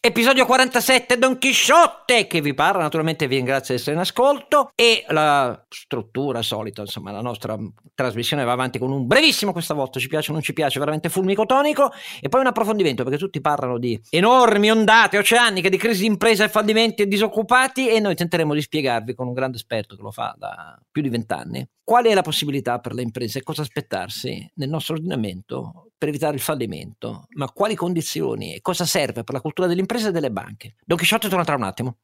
Episodio 47 Don Chisciotte che vi parla, naturalmente vi ringrazio di essere in ascolto e la struttura solita, insomma la nostra trasmissione va avanti con un brevissimo questa volta, ci piace o non ci piace, veramente fulmicotonico e poi un approfondimento perché tutti parlano di enormi ondate oceaniche di crisi di impresa e fallimenti e disoccupati e noi tenteremo di spiegarvi con un grande esperto che lo fa da più di vent'anni qual è la possibilità per le imprese e cosa aspettarsi nel nostro ordinamento per evitare il fallimento, ma quali condizioni e cosa serve per la cultura delle imprese e delle banche. Don Chisciotte torna tra un attimo.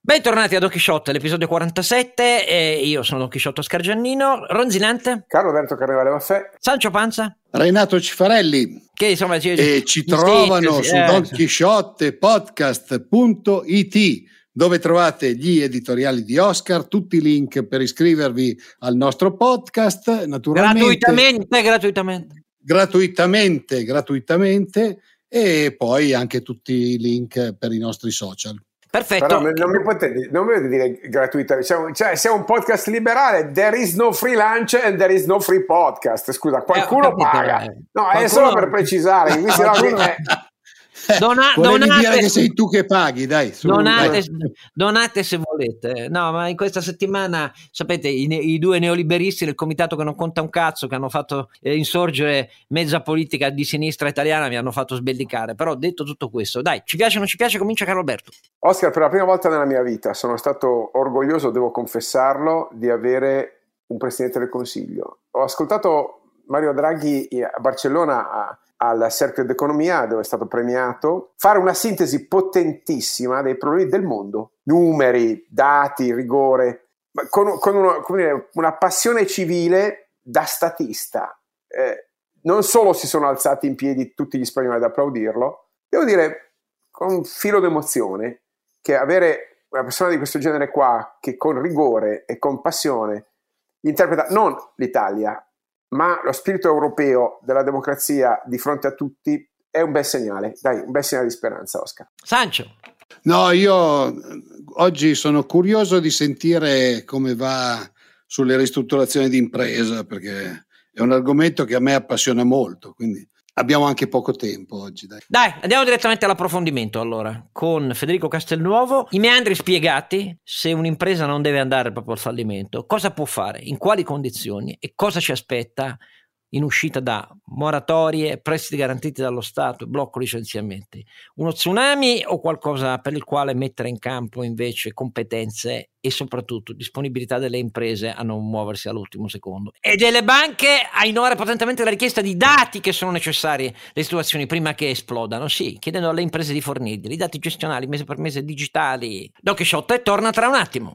Bentornati a Don Chisciotte, l'episodio 47, e io sono Don Chisciotto Scargiannino, Ronzinante, Carlo Alberto Carnevale Maffè, Sancio Panza, Renato Cifarelli, che insomma ci, e ci trovano su eh, donchisciottepodcast.it dove trovate gli editoriali di Oscar, tutti i link per iscrivervi al nostro podcast, naturalmente gratuitamente, gratuitamente. gratuitamente, gratuitamente e poi anche tutti i link per i nostri social. Perfetto. Però non mi potete, non mi potete dire gratuitamente, siamo, cioè, siamo un podcast liberale, there is no free lunch and there is no free podcast. Scusa, qualcuno Eh, ho capito, paga. eh. No, è Qualcuno- solo per precisare. quindi Qualcuno- che- Dona- donate- dire che sei tu che paghi, dai. su, Donate, dai. donate se volete. No, ma in questa settimana, sapete, i, i due neoliberisti del comitato che non conta un cazzo, che hanno fatto eh, insorgere mezza politica di sinistra italiana, mi hanno fatto sbellicare. Però detto tutto questo, dai, ci piace o non ci piace, comincia Carlo Alberto. Oscar, per la prima volta nella mia vita sono stato orgoglioso, devo confessarlo, di avere un Presidente del Consiglio. Ho ascoltato Mario Draghi a Barcellona a- al Cercle d'Economia, dove è stato premiato, fare una sintesi potentissima dei problemi del mondo. Numeri, dati, rigore, con, con uno- dire, una passione civile da statista. Eh, non solo si sono alzati in piedi tutti gli spagnoli ad applaudirlo, devo dire con un filo d'emozione che avere una persona di questo genere qua che con rigore e con passione interpreta non l'Italia ma lo spirito europeo della democrazia di fronte a tutti è un bel segnale, dai, un bel segnale di speranza Oscar. Sancio. No, io eh, oggi sono curioso di sentire come va sulle ristrutturazioni di impresa perché è un argomento che a me appassiona molto, quindi abbiamo anche poco tempo oggi. Dai. Dai, andiamo direttamente all'approfondimento allora, con Federico Castelnuovo. I meandri spiegati, se un'impresa non deve andare proprio al fallimento, cosa può fare, in quali condizioni e cosa ci aspetta in uscita da moratorie, prestiti garantiti dallo Stato, blocco licenziamenti. Uno tsunami o qualcosa per il quale mettere in campo invece competenze e soprattutto disponibilità delle imprese a non muoversi all'ultimo secondo e delle banche a ignorare potentemente la richiesta di dati che sono necessari le situazioni prima che esplodano, sì, chiedendo alle imprese di fornirli, i dati gestionali mese per mese digitali. Don Chisciotte torna tra un attimo.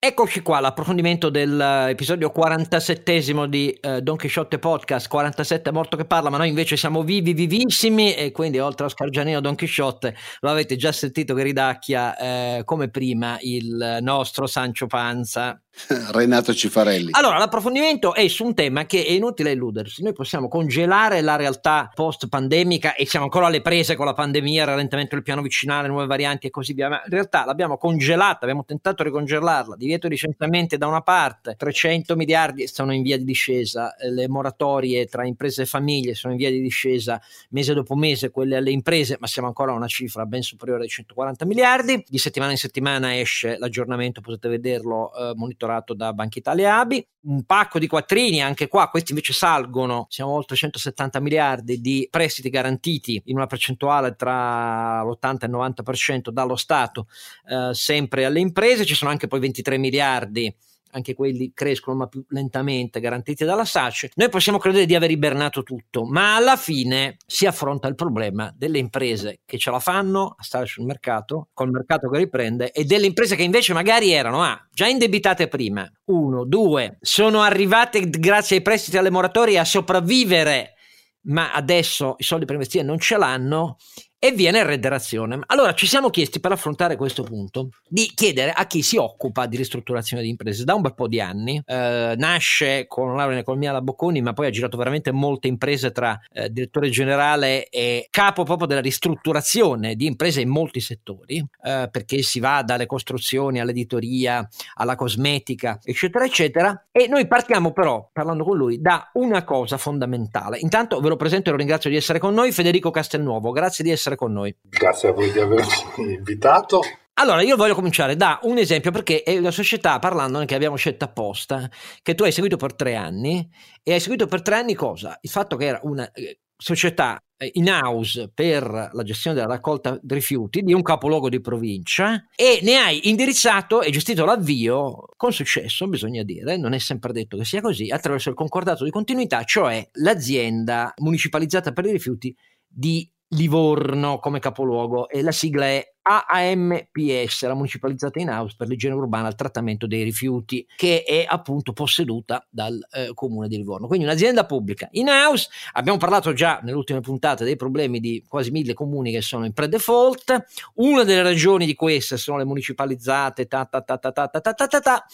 Eccoci qua, l'approfondimento dell'episodio 47 di eh, Don Chisciotte Podcast, 47 è morto che parla, ma noi invece siamo vivi, vivissimi e quindi oltre a Scargianino Don Chisciotte lo avete già sentito che ridacchia eh, come prima il nostro Sancio Panza. Renato Cifarelli. Allora, l'approfondimento è su un tema che è inutile illudersi. Noi possiamo congelare la realtà post-pandemica e siamo ancora alle prese con la pandemia, il rallentamento del piano vicinale, nuove varianti e così via, ma in realtà l'abbiamo congelata, abbiamo tentato di congelarla, divieto di licenziamenti da una parte, 300 miliardi sono in via di discesa, eh, le moratorie tra imprese e famiglie sono in via di discesa mese dopo mese, quelle alle imprese, ma siamo ancora a una cifra ben superiore ai 140 miliardi. Di settimana in settimana esce l'aggiornamento, potete vederlo eh, monitorato da Banca Italia ABI. Un pacco di quattrini, anche qua, questi invece salgono, siamo oltre 170 miliardi di prestiti garantiti in una percentuale tra l'80 e il 90% dallo Stato, eh, sempre alle imprese. Ci sono anche poi 23 miliardi anche quelli crescono ma più lentamente, garantiti dalla SACE. Noi possiamo credere di aver ibernato tutto, ma alla fine si affronta il problema delle imprese che ce la fanno a stare sul mercato, col mercato che riprende, e delle imprese che invece magari erano ah, già indebitate prima. Uno, due, sono arrivate grazie ai prestiti alle moratorie a sopravvivere, ma adesso i soldi per investire non ce l'hanno e viene il rederazione. Allora ci siamo chiesti per affrontare questo punto di chiedere a chi si occupa di ristrutturazione di imprese da un bel po' di anni. Eh, nasce con laurea in economia alla Bocconi, ma poi ha girato veramente molte imprese tra eh, direttore generale e capo proprio della ristrutturazione di imprese in molti settori, eh, perché si va dalle costruzioni all'editoria, alla cosmetica, eccetera, eccetera. E noi partiamo però, parlando con lui, da una cosa fondamentale. Intanto ve lo presento e lo ringrazio di essere con noi, Federico Castelnuovo. Grazie di essere essere con noi. Grazie a voi di avermi invitato. Allora, io voglio cominciare da un esempio perché è la società, parlando che abbiamo scelto apposta, che tu hai seguito per tre anni e hai seguito per tre anni cosa? Il fatto che era una eh, società eh, in house per la gestione della raccolta dei rifiuti di un capoluogo di provincia e ne hai indirizzato e gestito l'avvio con successo, bisogna dire, non è sempre detto che sia così, attraverso il concordato di continuità, cioè l'azienda municipalizzata per i rifiuti di Livorno come capoluogo e la sigla è AAMPS, la municipalizzata in house per l'igiene urbana al trattamento dei rifiuti, che è appunto posseduta dal eh, comune di Livorno. Quindi un'azienda pubblica in house. Abbiamo parlato già nelle ultime puntate dei problemi di quasi mille comuni che sono in pre-default. Una delle ragioni di queste sono le municipalizzate, ta, ta, ta, ta, ta, ta, ta, ta, ta.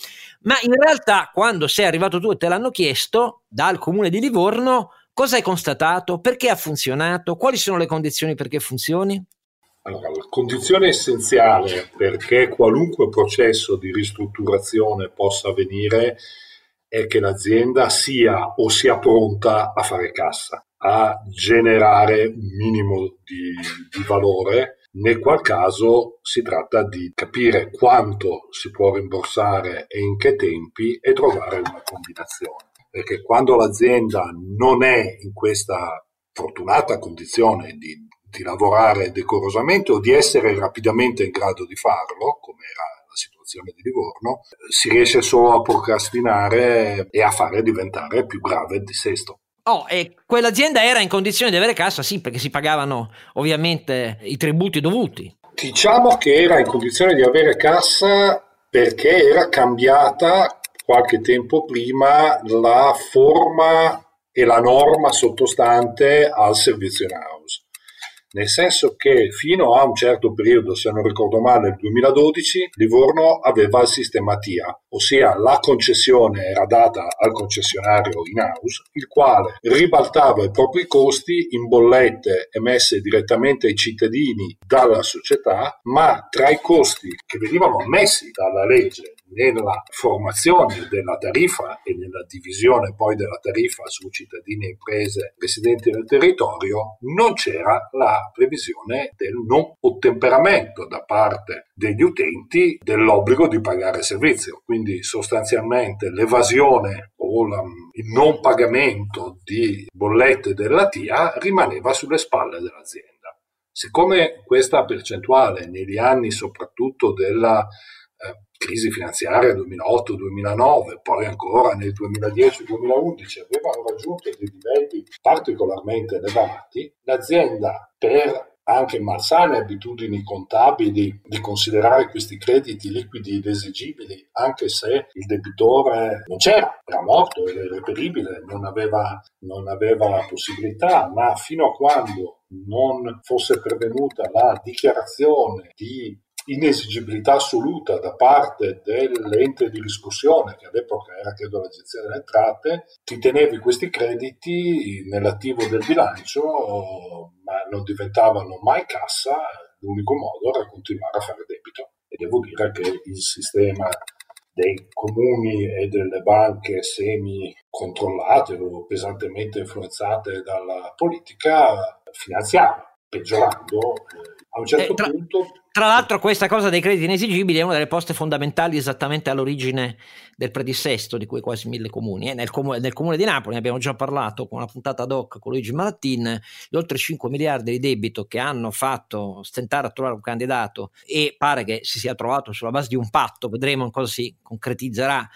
ma in realtà quando sei arrivato tu e te l'hanno chiesto dal comune di Livorno, Cosa hai constatato? Perché ha funzionato? Quali sono le condizioni perché funzioni? Allora, la condizione essenziale perché qualunque processo di ristrutturazione possa avvenire è che l'azienda sia o sia pronta a fare cassa, a generare un minimo di, di valore, nel qual caso si tratta di capire quanto si può rimborsare e in che tempi e trovare una combinazione perché quando l'azienda non è in questa fortunata condizione di, di lavorare decorosamente o di essere rapidamente in grado di farlo, come era la situazione di Livorno, si riesce solo a procrastinare e a fare diventare più grave il dissesto. Oh, e quell'azienda era in condizione di avere cassa, sì, perché si pagavano ovviamente i tributi dovuti. Diciamo che era in condizione di avere cassa perché era cambiata qualche tempo prima la forma e la norma sottostante al servizio in house. Nel senso che fino a un certo periodo, se non ricordo male, nel 2012, Livorno aveva il sistema TIA, ossia la concessione era data al concessionario in house, il quale ribaltava i propri costi in bollette emesse direttamente ai cittadini dalla società, ma tra i costi che venivano ammessi dalla legge nella formazione della tariffa e nella divisione poi della tariffa su cittadini e imprese residenti nel territorio non c'era la previsione del non ottemperamento da parte degli utenti dell'obbligo di pagare servizio. Quindi sostanzialmente l'evasione o la, il non pagamento di bollette della TIA rimaneva sulle spalle dell'azienda. Siccome questa percentuale negli anni soprattutto della crisi finanziaria 2008-2009, poi ancora nel 2010-2011 avevano raggiunto dei livelli particolarmente elevati, l'azienda per anche malsane abitudini contabili di considerare questi crediti liquidi ed esigibili, anche se il debitore non c'era, era morto, era irreperibile, non aveva, non aveva possibilità, ma fino a quando non fosse pervenuta la dichiarazione di inesigibilità assoluta da parte dell'ente di riscossione, che all'epoca era credo l'Agenzia delle Entrate, ti tenevi questi crediti nell'attivo del bilancio, ma non diventavano mai cassa, l'unico modo era continuare a fare debito. E devo dire che il sistema dei comuni e delle banche semi controllate o pesantemente influenzate dalla politica finanziava, peggiorando eh, a un certo eh, tra, punto tra l'altro questa cosa dei crediti inesigibili è una delle poste fondamentali esattamente all'origine del predissesto di quei quasi mille comuni. Eh, nel, comune, nel, comune, di Napoli ne abbiamo già parlato con una puntata ad hoc con Luigi Malattin, gli oltre 5 miliardi di debito che hanno fatto stentare a trovare un candidato e pare che si sia trovato sulla base di un patto, vedremo cosa si concretizzerà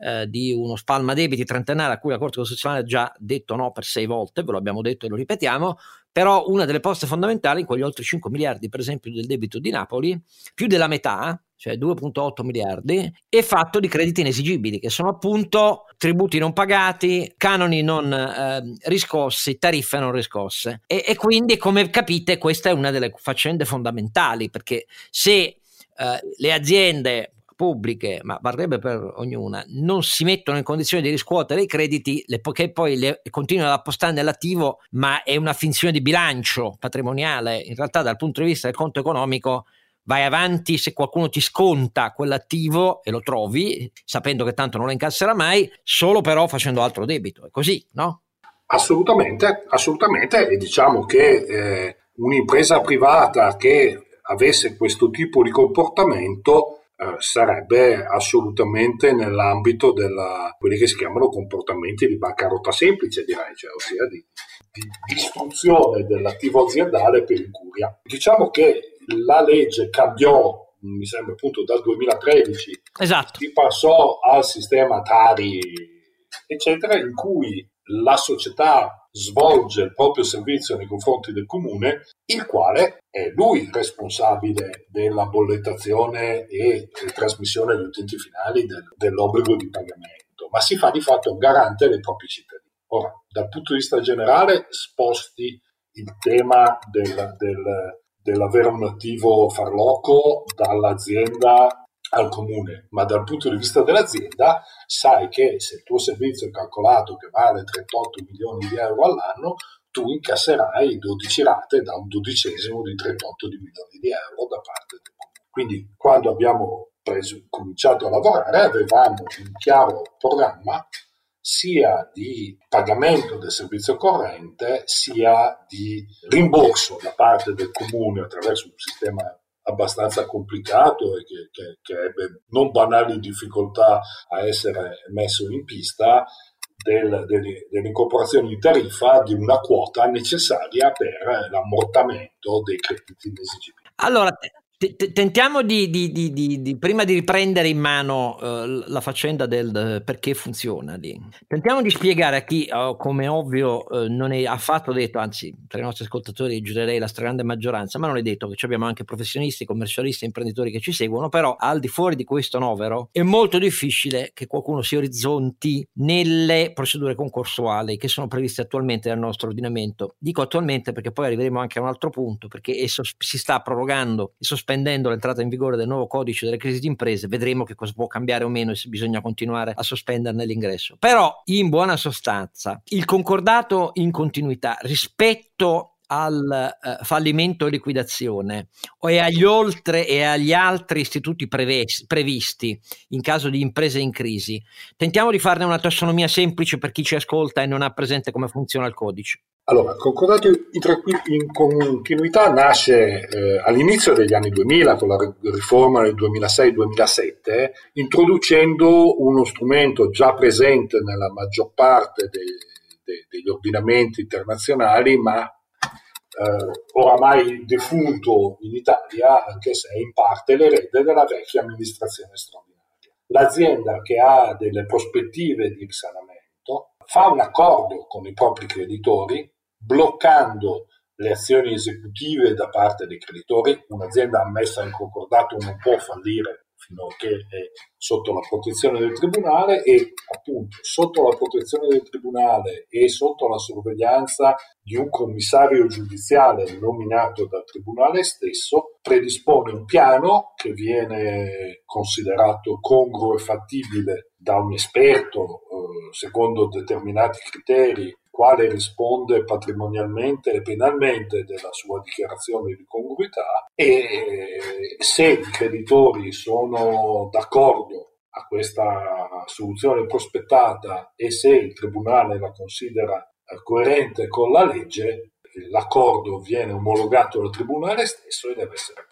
eh, di uno spalma debiti trentennale a cui la Corte Costituzionale ha già detto no per sei volte, ve lo abbiamo detto e lo ripetiamo, però una delle poste fondamentali in quegli oltre 5 miliardi per esempio del debito di Napoli, più della metà, cioè 2.8 miliardi, è fatto di crediti inesigibili, che sono appunto tributi non pagati, canoni non eh, riscossi, tariffe non riscosse. E, e, quindi, come capite, questa è una delle faccende fondamentali, perché se eh, le aziende pubbliche, ma varrebbe per ognuna, non si mettono in condizione di riscuotere i crediti, le, che poi le continuano ad appostare nell'attivo, ma è una finzione di bilancio patrimoniale. In realtà, dal punto di vista del conto economico, vai avanti se qualcuno ti sconta quell'attivo e lo trovi, sapendo che tanto non lo incasserà mai, solo però facendo altro debito. È così, no? Assolutamente, assolutamente. E diciamo che eh, un'impresa privata che avesse questo tipo di comportamento eh, sarebbe assolutamente nell'ambito di quelli che si chiamano comportamenti di bancarotta semplice, direi, cioè, ossia di, di distruzione dell'attivo aziendale per incuria. Diciamo che la legge cambiò mi sembra appunto dal 2013 esatto. si passò al sistema Tari eccetera in cui la società svolge il proprio servizio nei confronti del comune, il quale è lui responsabile della bollettazione e trasmissione agli utenti finali del, dell'obbligo di pagamento, ma si fa di fatto garante dei propri cittadini. Ora, dal punto di vista generale, sposti il tema del, del, dell'avere un attivo farloco dall'azienda al comune, ma dal punto di vista dell'azienda sai che se il tuo servizio è calcolato che vale 38 milioni di euro all'anno, tu incasserai 12 rate da un dodicesimo di 38 milioni di euro da parte del comune. Quindi quando abbiamo preso, cominciato a lavorare avevamo un chiaro programma sia di pagamento del servizio corrente sia di rimborso da parte del comune attraverso un sistema abbastanza complicato e che, che, che ebbe non banali difficoltà a essere messo in pista del, dell'incorporazione in tariffa di una quota necessaria per l'ammortamento dei crediti inesigibili. Allora, Tentiamo di, di, di, di, prima di riprendere in mano uh, la faccenda del uh, perché funziona. Tentiamo di spiegare a chi, uh, come ovvio, non è affatto detto, anzi, tra i nostri ascoltatori giurerei la stragrande maggioranza, ma non è detto che abbiamo anche professionisti, commercialisti, imprenditori che ci seguono, però al di fuori di questo novero è molto difficile che qualcuno si orizzonti nelle procedure concorsuali che sono previste attualmente dal nostro ordinamento. Dico attualmente perché poi arriveremo anche a un altro punto, perché esso si sta prorogando e sospendendo sospendendo l'entrata in vigore del nuovo codice delle crisi di imprese, vedremo che cosa può cambiare o meno e se bisogna continuare a sospenderne l'ingresso. Però, in buona sostanza, il concordato in continuità rispetto al uh, fallimento e liquidazione e agli oltre e agli altri istituti preves- previsti in caso di imprese in crisi. Tentiamo di farne una tassonomia semplice per chi ci ascolta e non ha presente come funziona il codice. Allora, concordato in, in continuità nasce eh, all'inizio degli anni 2000 con la riforma del 2006-2007, introducendo uno strumento già presente nella maggior parte dei, dei, degli ordinamenti internazionali, ma eh, oramai defunto in Italia, anche se in parte l'erede della vecchia amministrazione straordinaria. L'azienda che ha delle prospettive di risanamento fa un accordo con i propri creditori bloccando le azioni esecutive da parte dei creditori. Un'azienda ammessa in concordato non può fallire fino a che è sotto la protezione del tribunale e appunto sotto la protezione del tribunale e sotto la sorveglianza di un commissario giudiziale nominato dal tribunale stesso predispone un piano che viene considerato congruo e fattibile da un esperto eh, secondo determinati criteri quale risponde patrimonialmente e penalmente della sua dichiarazione di congruità e se i creditori sono d'accordo a questa soluzione prospettata e se il Tribunale la considera coerente con la legge, l'accordo viene omologato dal Tribunale stesso e deve essere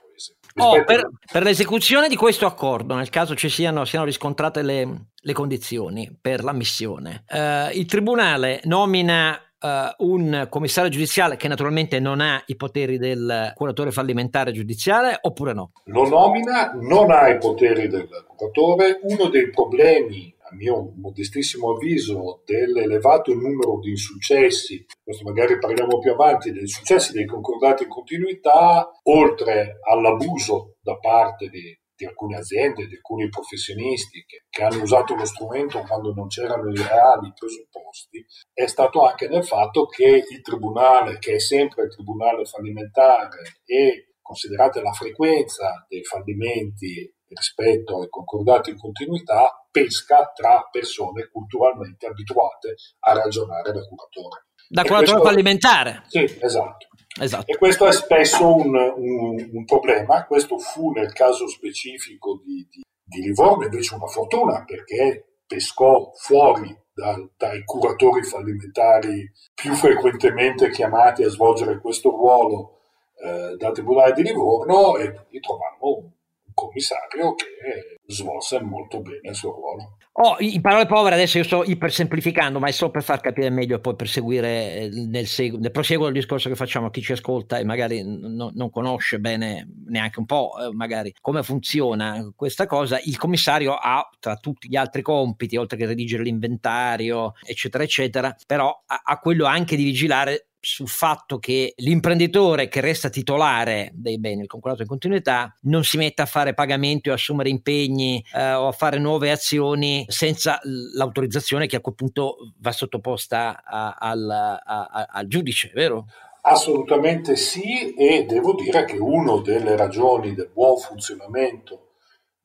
Oh, per, per, l'esecuzione di questo accordo, nel caso ci siano, siano riscontrate le, le condizioni per l'ammissione, eh, il Tribunale nomina Uh, un commissario giudiziale che naturalmente non ha i poteri del curatore fallimentare giudiziale oppure no? Lo nomina, non ha i poteri del curatore. Uno dei problemi a mio modestissimo avviso, dell'elevato numero di insuccessi, questo magari parliamo più avanti, dei successi dei concordati in continuità, oltre all'abuso da parte di di alcune aziende, di alcuni professionisti che, che, hanno usato lo strumento quando non c'erano i reali presupposti, è stato anche nel fatto che il tribunale, che è sempre il tribunale fallimentare e considerate la frequenza dei fallimenti rispetto ai concordati in continuità, pesca tra persone culturalmente abituate a ragionare da curatore. Da curatore questo, fallimentare. Sì, esatto. esatto. E questo è spesso un, un, un, problema. Questo fu nel caso specifico di, di, di Livorno invece una fortuna perché pescò fuori da, dai curatori fallimentari più frequentemente chiamati a svolgere questo ruolo eh, dal Tribunale di Livorno e quindi trovammo un commissario che svolse molto bene il suo ruolo. Oh, in parole povere, adesso io sto ipersemplificando, ma è solo per far capire meglio e poi per seguire eh, nel, segu- nel proseguo del discorso che facciamo a chi ci ascolta e magari n- non conosce bene neanche un po' eh, magari come funziona questa cosa. Il commissario ha tra tutti gli altri compiti, oltre che redigere l'inventario, eccetera, eccetera, però ha, ha quello anche di vigilare sul fatto che l'imprenditore che resta titolare dei beni, il concordato in continuità, non si metta a fare pagamenti o assumere impegni eh, o a fare nuove azioni senza l'autorizzazione che a quel punto va sottoposta a, al, a, a, al giudice, vero? Assolutamente sì e devo dire che una delle ragioni del buon funzionamento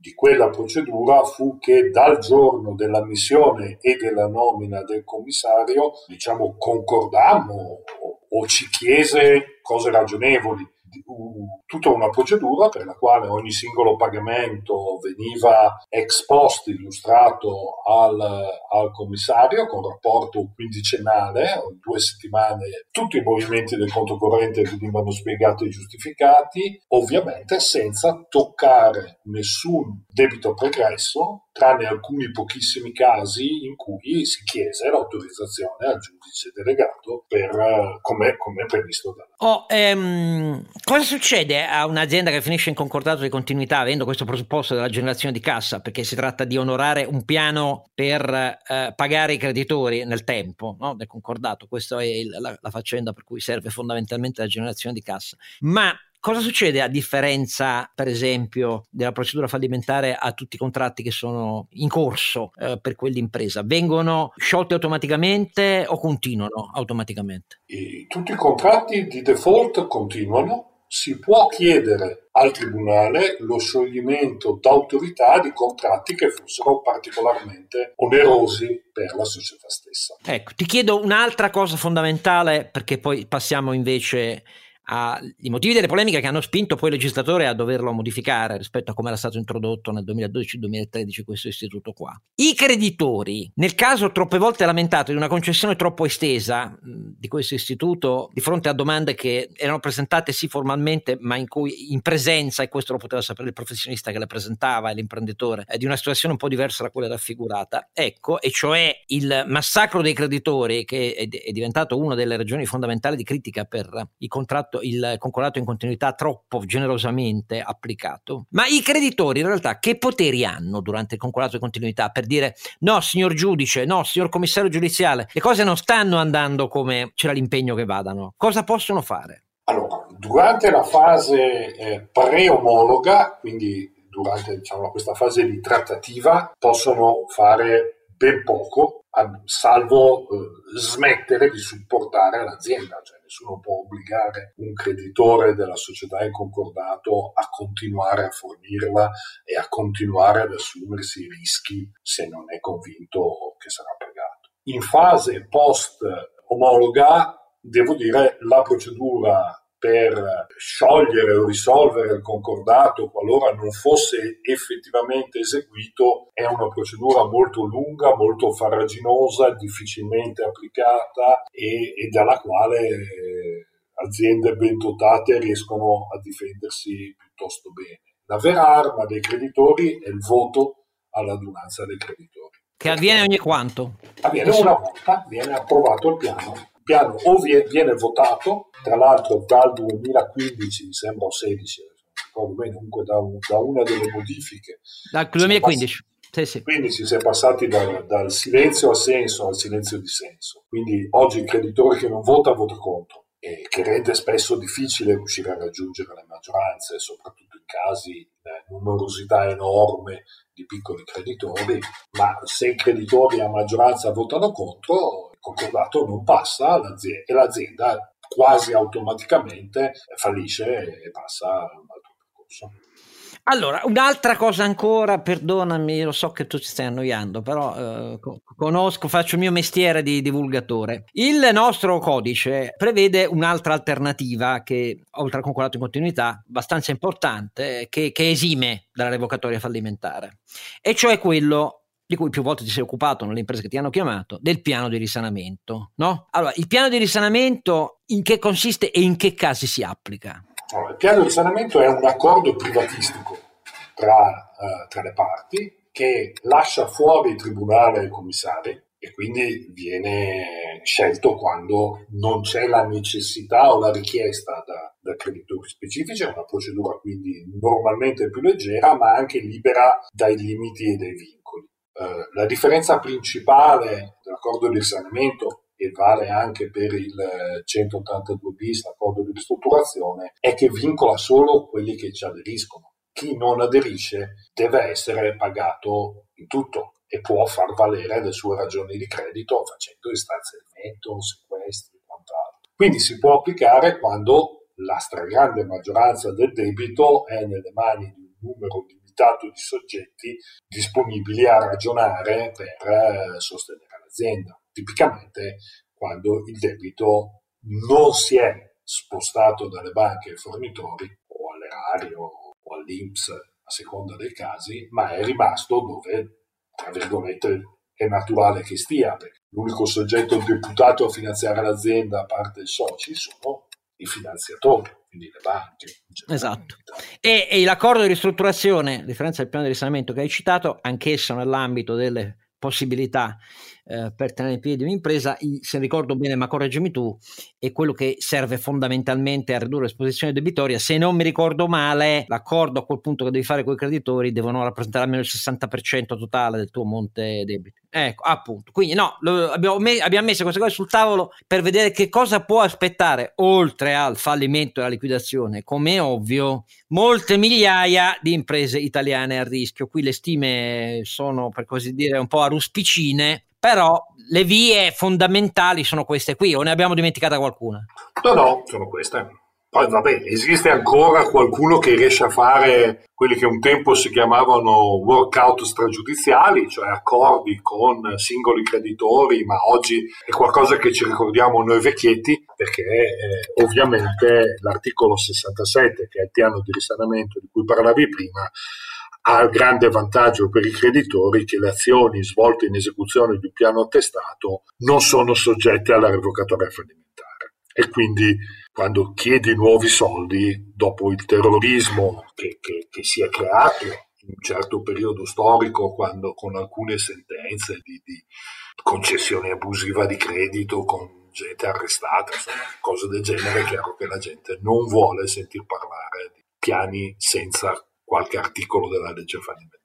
di quella procedura fu che dal giorno dell'ammissione e della nomina del commissario, diciamo, concordammo o, o ci chiese cose ragionevoli tutta una procedura per la quale ogni singolo pagamento veniva ex post illustrato al, al commissario con rapporto quindicenale, due settimane, tutti i movimenti del conto corrente venivano spiegati e giustificati, ovviamente senza toccare nessun debito pregresso, tranne alcuni pochissimi casi in cui si chiese l'autorizzazione al giudice delegato per come, come previsto da Oh, ehm, cosa succede a un'azienda che finisce in concordato di continuità avendo questo presupposto della generazione di cassa? Perché si tratta di onorare un piano per eh, pagare i creditori nel tempo no? del concordato. Questa è il, la, la faccenda per cui serve fondamentalmente la generazione di cassa. Ma Cosa succede a differenza, per esempio, della procedura fallimentare a tutti i contratti che sono in corso eh, per quell'impresa? Vengono sciolti automaticamente o continuano automaticamente? E tutti i contratti di default continuano. Si può chiedere al Tribunale lo scioglimento d'autorità di contratti che fossero particolarmente onerosi per la società stessa. Ecco, ti chiedo un'altra cosa fondamentale perché poi passiamo invece ai motivi delle polemiche che hanno spinto poi il legislatore a doverlo modificare rispetto a come era stato introdotto nel 2012-2013 questo istituto qua. I creditori, nel caso troppe volte lamentato di una concessione troppo estesa di questo istituto di fronte a domande che erano presentate sì formalmente ma in cui in presenza, e questo lo poteva sapere il professionista che le presentava e l'imprenditore, di una situazione un po' diversa da quella raffigurata, ecco, e cioè il massacro dei creditori che è, è diventato una delle ragioni fondamentali di critica per i contratti il concordato in continuità troppo generosamente applicato, ma i creditori in realtà che poteri hanno durante il concordato di continuità per dire no signor giudice, no signor commissario giudiziale, le cose non stanno andando come c'era l'impegno che vadano, cosa possono fare? Allora, durante la fase eh, pre-omologa, quindi durante diciamo, questa fase di trattativa, possono fare ben poco, salvo eh, smettere di supportare l'azienda. Cioè, nessuno può obbligare un creditore della società in concordato a continuare a fornirla e a continuare ad assumersi i rischi se non è convinto che sarà pagato. In fase post omologa, devo dire, la procedura per sciogliere o risolvere il concordato qualora non fosse effettivamente eseguito è una procedura molto lunga, molto farraginosa, difficilmente applicata e, e dalla quale eh, aziende ben dotate riescono a difendersi piuttosto bene. La vera arma dei creditori è il voto all'adunanza dei creditori. Che avviene ogni quanto? Avviene una volta, viene approvato il piano piano o viene votato, tra l'altro dal 2015, mi sembra o 16, ricordo bene, comunque da, un, da, una delle modifiche. Dal 2015. Sì, sì. Quindi si è passati dal, dal silenzio a senso al silenzio di senso. Quindi oggi il creditore che non vota vota contro e che rende spesso difficile riuscire a raggiungere le maggioranze, soprattutto in casi eh, numerosità enorme di piccoli creditori, ma se i creditori a maggioranza votano contro, concordato non passa e l'azienda quasi automaticamente fallisce e passa a un altro percorso. Allora, un'altra cosa ancora, perdonami, lo so che tu ci stai annoiando, però eh, conosco, faccio il mio mestiere di divulgatore. Il nostro codice prevede un'altra alternativa che, oltre al concordato in continuità, abbastanza importante, che, che esime dalla revocatoria fallimentare, e cioè quello di cui più volte ti sei occupato nelle imprese che ti hanno chiamato, del piano di risanamento. No? Allora, il piano di risanamento in che consiste e in che casi si applica? Allora, il piano di risanamento è un accordo privatistico tra, uh, tra le parti che lascia fuori il tribunale e i commissari e quindi viene scelto quando non c'è la necessità o la richiesta da, da creditori specifici, è una procedura quindi normalmente più leggera ma anche libera dai limiti e dai vincoli. Uh, la differenza principale dell'accordo di risanamento e vale anche per il 182 bis, l'accordo di ristrutturazione, è che vincola solo quelli che ci aderiscono. Chi non aderisce deve essere pagato in tutto e può far valere le sue ragioni di credito facendo istanze di alimento, sequestri e quant'altro. Quindi si può applicare quando la stragrande maggioranza del debito è nelle mani di un numero limitato di soggetti disponibili a ragionare per eh, sostenere l'azienda. Tipicamente quando il debito non si è spostato dalle banche ai fornitori o all'erario o all'Inps a seconda dei casi, ma è rimasto dove, tra virgolette, è naturale che stia, perché l'unico soggetto deputato a finanziare l'azienda, a parte i soci, sono i finanziatori, quindi le banche. Esatto. E, e, l'accordo di ristrutturazione, a differenza del piano di risanamento che hai citato, anch'esso nell'ambito delle possibilità eh, per tenere in piedi un'impresa, se ricordo bene, ma correggimi tu, è quello che serve fondamentalmente a ridurre l'esposizione debitoria. Se non mi ricordo male, l'accordo a quel punto che devi fare con i creditori devono rappresentare almeno il 60% totale del tuo monte debito. Ecco, appunto. Quindi no, lo, abbiamo, me, abbiamo, messo queste cose sul tavolo per vedere che cosa può aspettare, oltre al fallimento e alla liquidazione, come è ovvio, molte migliaia di imprese italiane a rischio. Qui le stime sono, per così dire, un po' a ruspicine, però le vie fondamentali sono queste qui, o ne abbiamo dimenticata qualcuna? No, no, sono queste. Poi vabbè, esiste ancora qualcuno che riesce a fare quelli che un tempo si chiamavano workout stragiudiziali, cioè accordi con singoli creditori, ma oggi è qualcosa che ci ricordiamo noi vecchietti, perché eh, ovviamente l'articolo 67, che è il piano di risanamento di cui parlavi prima, ha il grande vantaggio per i creditori che le azioni svolte in esecuzione di un piano attestato non sono soggette alla revocatoria fallimentare. E quindi quando chiedi nuovi soldi dopo il terrorismo che, che, che si è creato in un certo periodo storico quando con alcune sentenze di, di concessione abusiva di credito con gente arrestata, insomma, cose del genere, è chiaro che la gente non vuole sentir parlare di piani senza qualche articolo della legge fallimentare.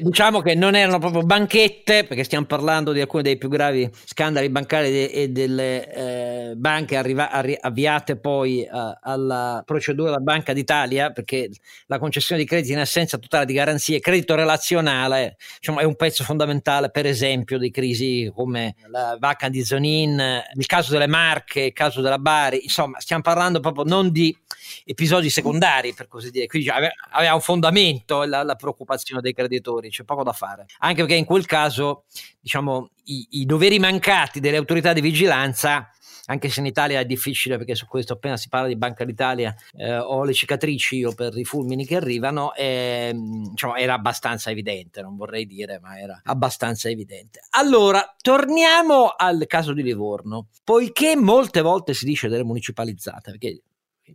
Diciamo che non erano proprio banchette, perché stiamo parlando di alcuni dei più gravi scandali bancari e delle eh, banche arriva, arri, avviate poi uh, alla procedura della Banca d'Italia, perché la concessione di crediti in assenza totale di garanzie, credito relazionale, diciamo, è un pezzo fondamentale, per esempio, di crisi come la vacca di Zonin, il caso delle Marche, il caso della Bari, insomma, stiamo parlando proprio non di episodi secondari, per così dire, quindi aveva un fondamento la, la preoccupazione dei creditori, c'è poco da fare. Anche perché in quel caso, diciamo, i, i doveri mancati delle autorità di vigilanza anche se in Italia è difficile perché su questo appena si parla di Banca d'Italia eh, ho le cicatrici o per i fulmini che arrivano eh, diciamo, era abbastanza evidente non vorrei dire ma era abbastanza evidente allora torniamo al caso di Livorno poiché molte volte si dice delle municipalizzate perché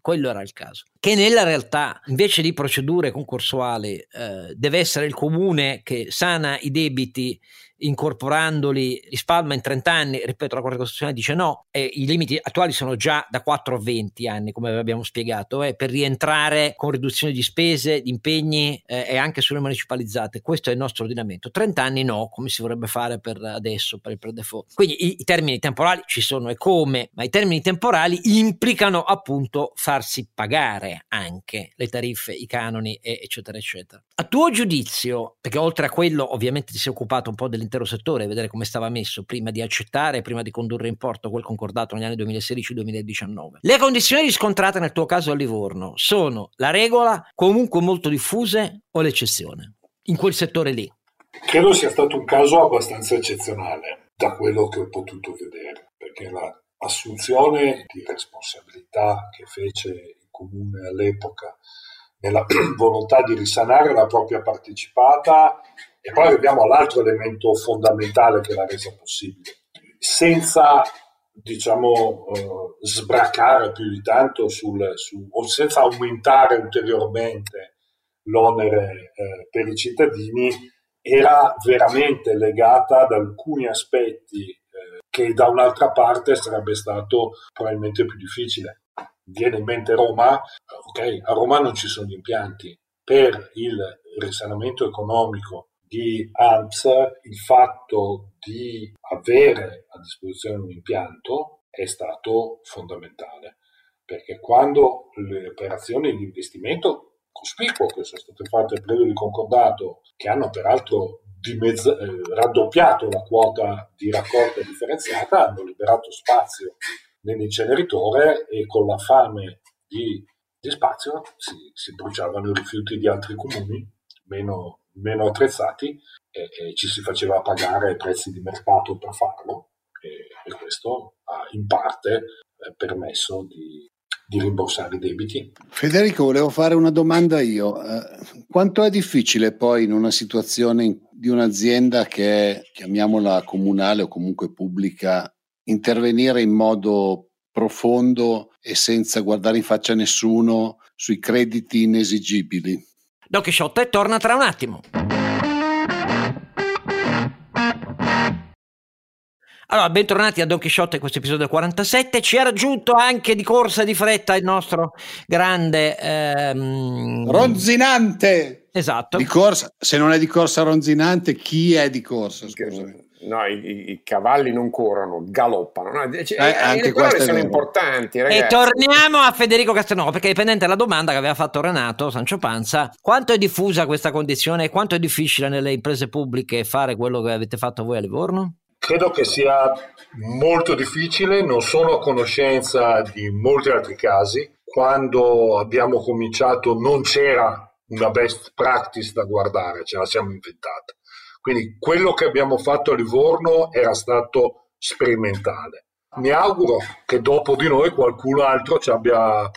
quello era il caso. Che nella realtà, invece di procedure concorsuali, eh, deve essere il comune che sana i debiti incorporandoli li spalma in 30 anni, ripeto la Corte Costituzionale dice no, e i limiti attuali sono già da 4 a 20 anni come abbiamo spiegato, eh, per rientrare con riduzione di spese, di impegni eh, e anche sulle municipalizzate, questo è il nostro ordinamento, 30 anni no, come si vorrebbe fare per adesso, per il pre default. Quindi i, i termini temporali ci sono e come, ma i termini temporali implicano appunto farsi pagare anche le tariffe, i canoni, eccetera, eccetera. A tuo giudizio, perché oltre a quello ovviamente ti sei occupato un po' dell'intero settore, vedere come stava messo prima di accettare, prima di condurre in porto quel concordato negli anni 2016-2019. Le condizioni riscontrate nel tuo caso a Livorno sono la regola, comunque molto diffuse o l'eccezione? In quel settore lì. Credo sia stato un caso abbastanza eccezionale da quello che ho potuto vedere, perché l'assunzione di responsabilità che fece il comune all'epoca nella volontà di risanare la propria partecipata e poi abbiamo l'altro elemento fondamentale che l'ha resa possibile, senza diciamo eh, sbracare più di tanto sul, su, o senza aumentare ulteriormente l'onere eh, per i cittadini, era veramente legata ad alcuni aspetti eh, che da un'altra parte sarebbe stato probabilmente più difficile viene in mente Roma, ok, a Roma non ci sono gli impianti. Per il risanamento economico di AMPS il fatto di avere a disposizione un impianto è stato fondamentale, perché quando le operazioni di investimento cospicuo che sono state fatte nel periodo di concordato, che hanno peraltro dimezza- eh, raddoppiato la quota di raccolta differenziata, hanno liberato spazio nell'inceneritore e con la fame di, di spazio si, si, bruciavano i rifiuti di altri comuni meno, meno attrezzati e, e, ci si faceva pagare prezzi di mercato per farlo e, e questo ha in parte eh, permesso di, di rimborsare i debiti. Federico, volevo fare una domanda io. Eh, quanto è difficile poi in una situazione di un'azienda che è, chiamiamola comunale o comunque pubblica, intervenire in modo profondo e senza guardare in faccia nessuno sui crediti inesigibili. Don Chisciotte torna tra un attimo. Allora, bentornati a Don Chisciotte, questo episodio 47. Ci ha raggiunto anche di corsa di fretta il nostro grande... Ehm... Ronzinante! Esatto. Di corsa, se non è di corsa ronzinante, chi è di corsa? Scusami. No, i, i, cavalli non corrono, galoppano. No? Cioè, eh, anche le parole sono importanti. Ragazzi. E torniamo a Federico Castelnuovo, perché dipendente dalla domanda che aveva fatto Renato Sancio Panza, quanto è diffusa questa condizione e quanto è difficile nelle imprese pubbliche fare quello che avete fatto voi a Livorno? Credo che sia molto difficile, non sono a conoscenza di molti altri casi. Quando abbiamo cominciato non c'era una best practice da guardare, ce la siamo inventata quindi quello che abbiamo fatto a Livorno era stato sperimentale. Mi auguro che dopo di noi qualcun altro ci abbia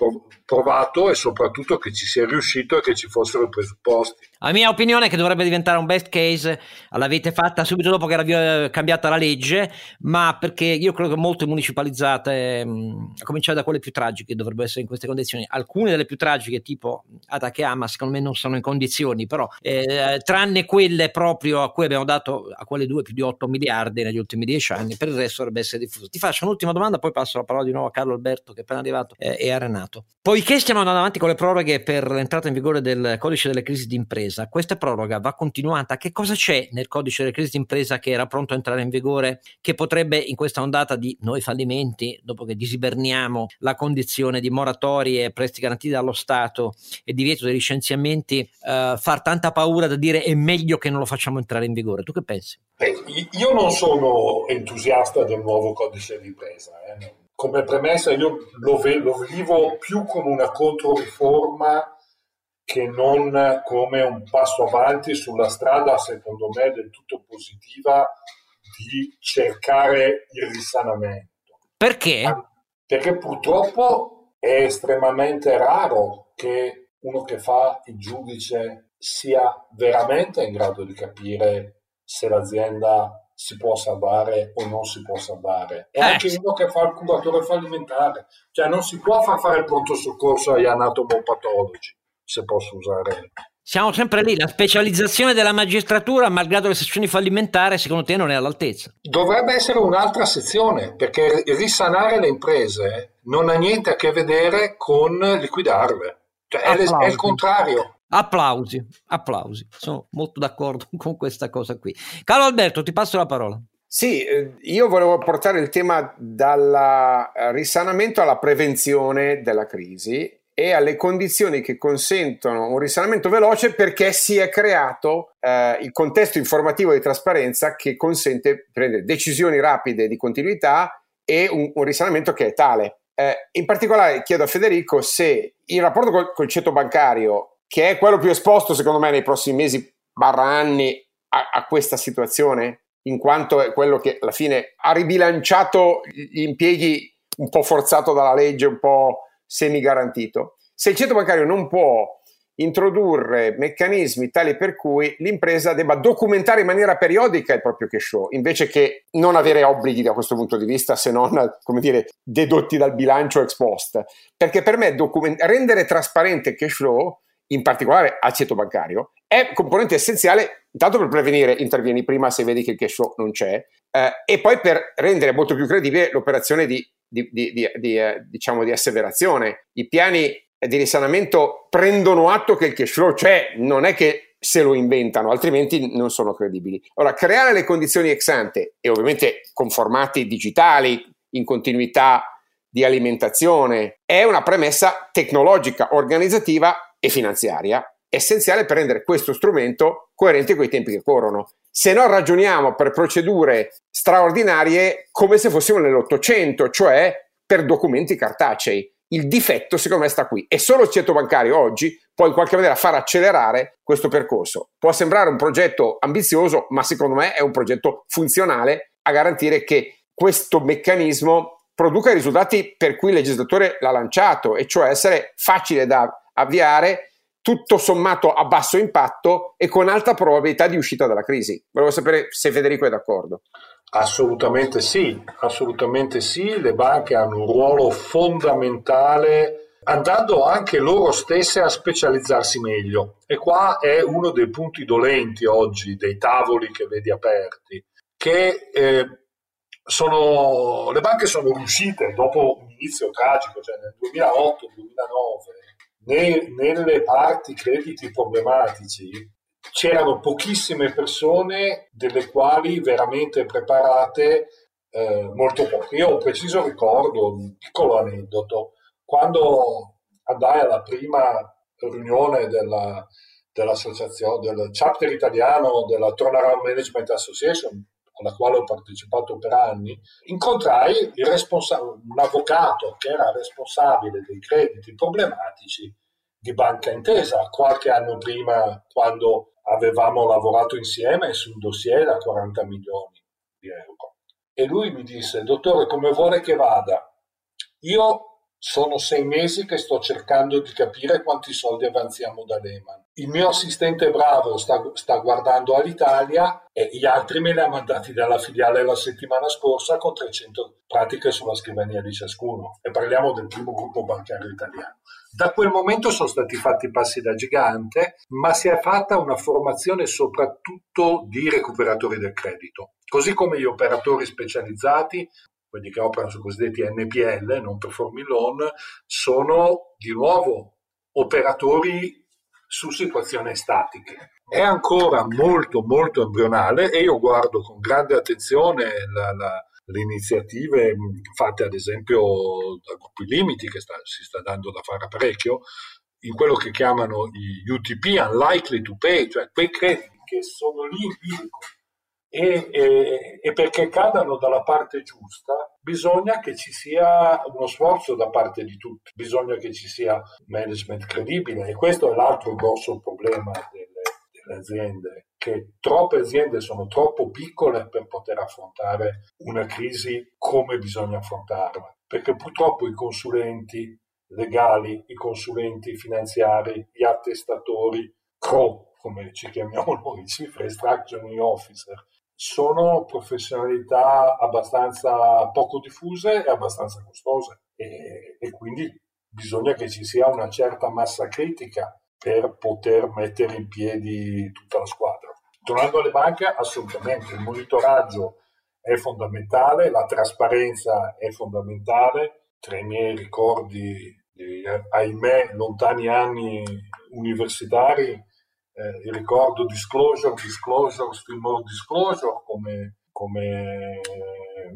provato e soprattutto che ci sia riuscito e che ci fossero i presupposti. La mia opinione è che dovrebbe diventare un best case, l'avete fatta subito dopo che era cambiata la legge, ma perché io credo che molte municipalizzate, a cominciare da quelle più tragiche, dovrebbero essere in queste condizioni. Alcune delle più tragiche, tipo Atacama, secondo me non sono in condizioni, però eh, tranne quelle proprio a cui abbiamo dato a quelle due più di 8 miliardi negli ultimi 10 anni, per il resto dovrebbe essere diffuso. Ti faccio un'ultima domanda, poi passo la parola di nuovo a Carlo Alberto che è appena arrivato eh, e a Renato. Poiché stiamo andando avanti con le proroghe per l'entrata in vigore del codice delle crisi d'impresa, impresa, questa proroga va continuata. Che cosa c'è nel codice delle crisi d'impresa che era pronto a entrare in vigore, che potrebbe in questa ondata di noi fallimenti, dopo che disiberniamo la condizione di moratorie, prestiti garantiti dallo Stato e divieto dei licenziamenti, eh, far tanta paura da dire è meglio che non lo facciamo entrare in vigore? Tu che pensi? io non sono entusiasta del nuovo codice d'impresa. Eh. Come premessa, io lo, ve- lo vivo più come una controriforma che non come un passo avanti sulla strada, secondo me, del tutto positiva di cercare il risanamento. Perché? Perché purtroppo è estremamente raro che uno che fa il giudice sia veramente in grado di capire se l'azienda si può salvare o non si può salvare. E eh. anche uno che fa il curatore fallimentare. Cioè non si può far fare il pronto soccorso agli anatomopatologi se posso usare Siamo sempre lì, la specializzazione della magistratura, malgrado le sezioni fallimentari, secondo te non è all'altezza? Dovrebbe essere un'altra sezione, perché risanare le imprese non ha niente a che vedere con liquidarle. Cioè, è, è il contrario. Applausi, applausi, sono molto d'accordo con questa cosa qui. Carlo Alberto, ti passo la parola. Sì, eh, io volevo portare il tema dal eh, risanamento alla prevenzione della crisi e alle condizioni che consentono un risanamento veloce perché si è creato eh, il contesto informativo di trasparenza che consente di prendere decisioni rapide di continuità e un, un risanamento che è tale. Eh, in particolare chiedo a Federico se il rapporto col, col ceto bancario, che è quello più esposto secondo me nei prossimi mesi barra anni a, a questa situazione, in quanto è quello che alla fine ha ribilanciato gli impieghi un po' forzato dalla legge, un po' semi-garantito. Se il ceto bancario non può introdurre meccanismi tali per cui l'impresa debba documentare in maniera periodica il proprio cash flow, invece che non avere obblighi da questo punto di vista se non, come dire, dedotti dal bilancio ex post. Perché per me document- rendere trasparente il cash flow, in particolare al ceto bancario, è componente essenziale intanto per prevenire, intervieni prima se vedi che il cash flow non c'è, eh, e poi per rendere molto più credibile l'operazione di di, di, di, di eh, diciamo, asseverazione. I piani di risanamento prendono atto che il cash flow c'è, non è che se lo inventano, altrimenti non sono credibili. Ora, creare le condizioni ex ante e ovviamente con formati digitali in continuità di alimentazione è una premessa tecnologica, organizzativa e finanziaria essenziale per rendere questo strumento coerente con i tempi che corrono se no ragioniamo per procedure straordinarie come se fossimo nell'Ottocento, cioè per documenti cartacei. Il difetto secondo me sta qui e solo il ceto bancario oggi può in qualche maniera far accelerare questo percorso. Può sembrare un progetto ambizioso, ma secondo me è un progetto funzionale a garantire che questo meccanismo produca i risultati per cui il legislatore l'ha lanciato, e cioè essere facile da avviare tutto sommato a basso impatto e con alta probabilità di uscita dalla crisi. Volevo sapere se Federico è d'accordo. Assolutamente sì, assolutamente sì, le banche hanno un ruolo fondamentale andando anche loro stesse a specializzarsi meglio e qua è uno dei punti dolenti oggi dei tavoli che vedi aperti, che eh, sono, le banche sono riuscite dopo un inizio tragico, cioè nel 2008-2009 nelle parti crediti problematici c'erano pochissime persone delle quali veramente preparate eh, molto poche. Io ho un preciso ricordo, un piccolo aneddoto, quando andai alla prima riunione della, dell'associazione, del chapter italiano della Turnaround Management Association, alla quale ho partecipato per anni, incontrai responsa- un avvocato che era responsabile dei crediti problematici di Banca Intesa, qualche anno prima quando avevamo lavorato insieme su un dossier da 40 milioni di euro. E lui mi disse, dottore, come vuole che vada? Io sono sei mesi che sto cercando di capire quanti soldi avanziamo da Lehman. Il mio assistente bravo sta, sta, guardando all'Italia e gli altri me li ha mandati dalla filiale la settimana scorsa con 300 pratiche sulla scrivania di ciascuno. E parliamo del primo gruppo bancario italiano. Da quel momento sono stati fatti passi da gigante, ma si è fatta una formazione soprattutto di recuperatori del credito. Così come gli operatori specializzati quelli che operano sui cosiddetti NPL, non performing loan, sono di nuovo operatori su situazioni statiche. È ancora molto molto embrionale e io guardo con grande attenzione la, la, le iniziative fatte ad esempio da gruppi limiti che sta, si sta dando da fare parecchio in quello che chiamano gli UTP, unlikely to pay, cioè quei crediti che sono lì in bilico e, e, e, perché cadano dalla parte giusta bisogna che ci sia uno sforzo da parte di tutti, bisogna che ci sia management credibile e questo è l'altro grosso problema delle, delle aziende, che troppe aziende sono troppo piccole per poter affrontare una crisi come bisogna affrontarla, perché purtroppo i consulenti legali, i consulenti finanziari, gli attestatori, CRO, come ci chiamiamo noi, Chief Restructuring Officer, sono professionalità abbastanza poco diffuse e abbastanza costose e, e, quindi bisogna che ci sia una certa massa critica per poter mettere in piedi tutta la squadra. Tornando alle banche, assolutamente il monitoraggio è fondamentale, la trasparenza è fondamentale. Tra i miei ricordi di, ahimè, lontani anni universitari, eh, ricordo disclosure, disclosure, still more disclosure come, come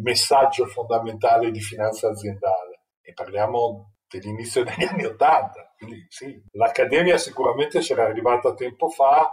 messaggio fondamentale di finanza aziendale. E parliamo dell'inizio degli anni Ottanta. Quindi sì, l'accademia sicuramente c'era arrivata tempo fa,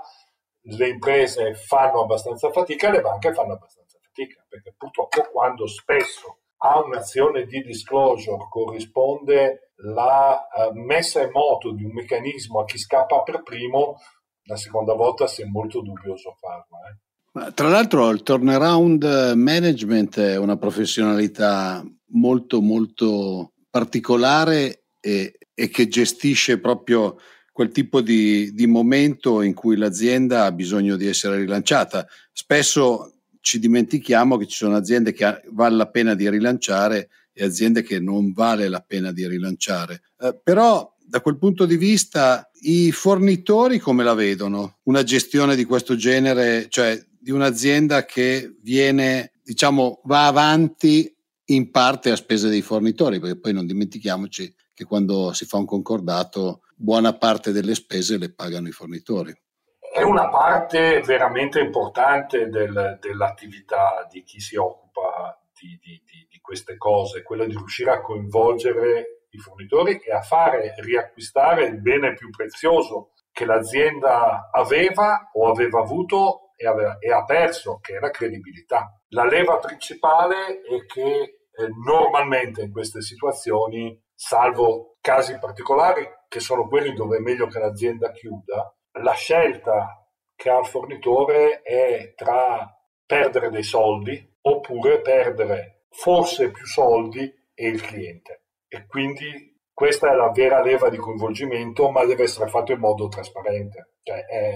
le imprese fanno abbastanza fatica, le banche fanno abbastanza fatica, perché purtroppo quando spesso a un'azione di disclosure corrisponde la uh, messa in moto di un meccanismo a chi scappa per primo, la seconda volta è molto dubbioso farlo. Eh. Tra l'altro il turnaround management è una professionalità molto molto particolare e, e che gestisce proprio quel tipo di, di, momento in cui l'azienda ha bisogno di essere rilanciata. Spesso ci dimentichiamo che ci sono aziende che vale la pena di rilanciare e aziende che non vale la pena di rilanciare. Eh, però da quel punto di vista i fornitori come la vedono? Una gestione di questo genere, cioè di un'azienda che viene, diciamo, va avanti in parte a spese dei fornitori, perché poi non dimentichiamoci che quando si fa un concordato buona parte delle spese le pagano i fornitori. È una parte veramente importante del, dell'attività di chi si occupa di, di, di, di queste cose, quella di riuscire a coinvolgere i fornitori e a fare riacquistare il bene più prezioso che l'azienda aveva o aveva avuto e, aveva, e ha perso, che è la credibilità. La leva principale è che eh, normalmente in queste situazioni, salvo casi particolari, che sono quelli dove è meglio che l'azienda chiuda, la scelta che ha il fornitore è tra perdere dei soldi oppure perdere forse più soldi e il cliente. E quindi questa è la vera leva di coinvolgimento, ma deve essere fatto in modo trasparente. Cioè, è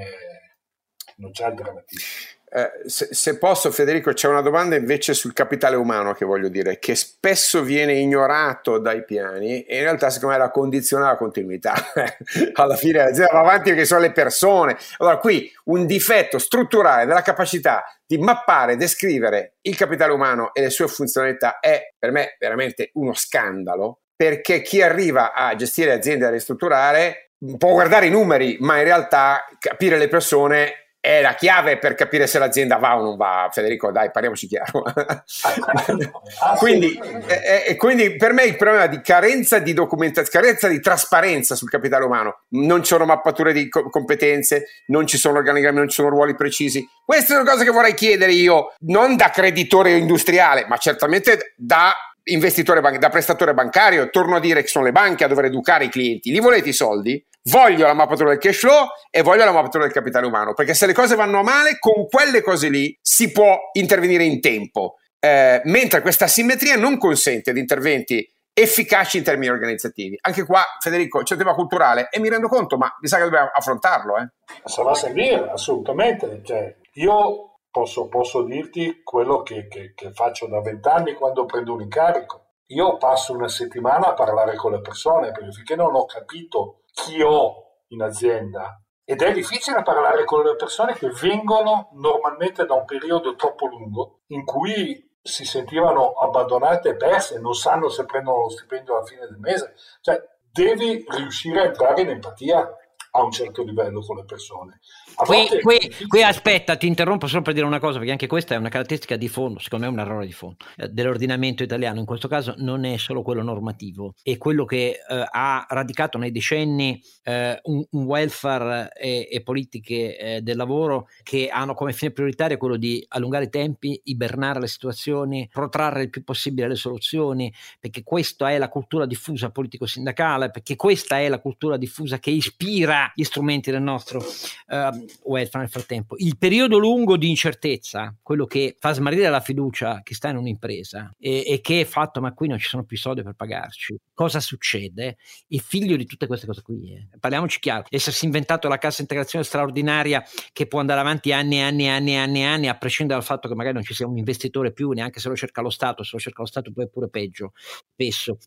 non c'è alternativa. Eh, se, se, posso, Federico, c'è una domanda invece sul capitale umano che voglio dire, che spesso viene ignorato dai piani e in realtà secondo me la condiziona la continuità. Alla fine l'azienda va avanti perché sono le persone. Allora qui un difetto strutturale della capacità di mappare, descrivere il capitale umano e le sue funzionalità è per me veramente uno scandalo perché chi arriva a gestire aziende da ristrutturare può guardare i numeri, ma in realtà capire le persone è la chiave per capire se l'azienda va o non va. Federico, dai, parliamoci chiaro. quindi, eh, quindi, per me il problema di carenza di documentazione, carenza di trasparenza sul capitale umano, non ci sono mappature di co- competenze, non ci sono organigrammi, non ci sono ruoli precisi. Queste sono cose che vorrei chiedere io, non da creditore industriale, ma certamente da investitore ban- da prestatore bancario, torno a dire che sono le banche a dover educare i clienti. Li volete i soldi? Voglio la mappatura del cash flow e voglio la mappatura del capitale umano, perché se le cose vanno male, con quelle cose lì si può intervenire in tempo. Eh, mentre questa simmetria non consente di interventi efficaci in termini organizzativi. Anche qua, Federico, c'è un tema culturale e mi rendo conto, ma mi sa che dobbiamo affrontarlo. Eh. Sarà servire, assolutamente. Cioè, io posso, posso dirti quello che, che, che faccio da vent'anni quando prendo un incarico. Io passo una settimana a parlare con le persone perché finché non ho capito chi ho in azienda ed è difficile parlare con le persone che vengono normalmente da un periodo troppo lungo in cui si sentivano abbandonate e perse, non sanno se prendono lo stipendio alla fine del mese. Cioè, devi riuscire a entrare in empatia a un certo livello con le persone. Qui, qui, qui, aspetta, ti interrompo solo per dire una cosa, perché anche questa è una caratteristica di fondo, secondo me è un errore di fondo, eh, dell'ordinamento italiano. In questo caso non è solo quello normativo, è quello che eh, ha radicato nei decenni eh, un, un, welfare e, e politiche eh, del lavoro che hanno come fine prioritario quello di allungare i tempi, ibernare le situazioni, protrarre il più possibile le soluzioni, perché questa è la cultura diffusa politico-sindacale, perché questa è la cultura diffusa che ispira gli strumenti del nostro uh, welfare nel frattempo. Il periodo lungo di incertezza, quello che fa smarrire la fiducia che sta in un'impresa e, e che è fatto, ma qui non ci sono più soldi per pagarci. Cosa succede? È figlio di tutte queste cose qui. Eh. Parliamoci chiaro, essersi inventato la cassa integrazione straordinaria che può andare avanti anni e anni e anni e anni anni, a prescindere dal fatto che magari non ci sia un investitore più, neanche se lo cerca lo Stato, se lo cerca lo Stato poi è pure peggio, spesso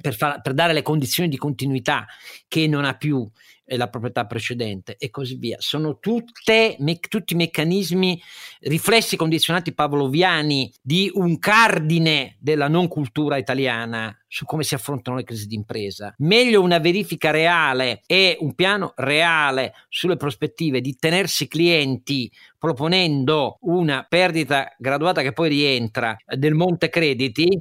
per, far, per dare le condizioni di continuità che non ha più la proprietà precedente e così via. Sono tutte, me, tutti meccanismi, riflessi condizionati pavloviani di un cardine della non cultura italiana su come si affrontano le crisi d'impresa. Meglio una verifica reale e un piano reale sulle prospettive di tenersi clienti proponendo una perdita graduata che poi rientra del monte crediti,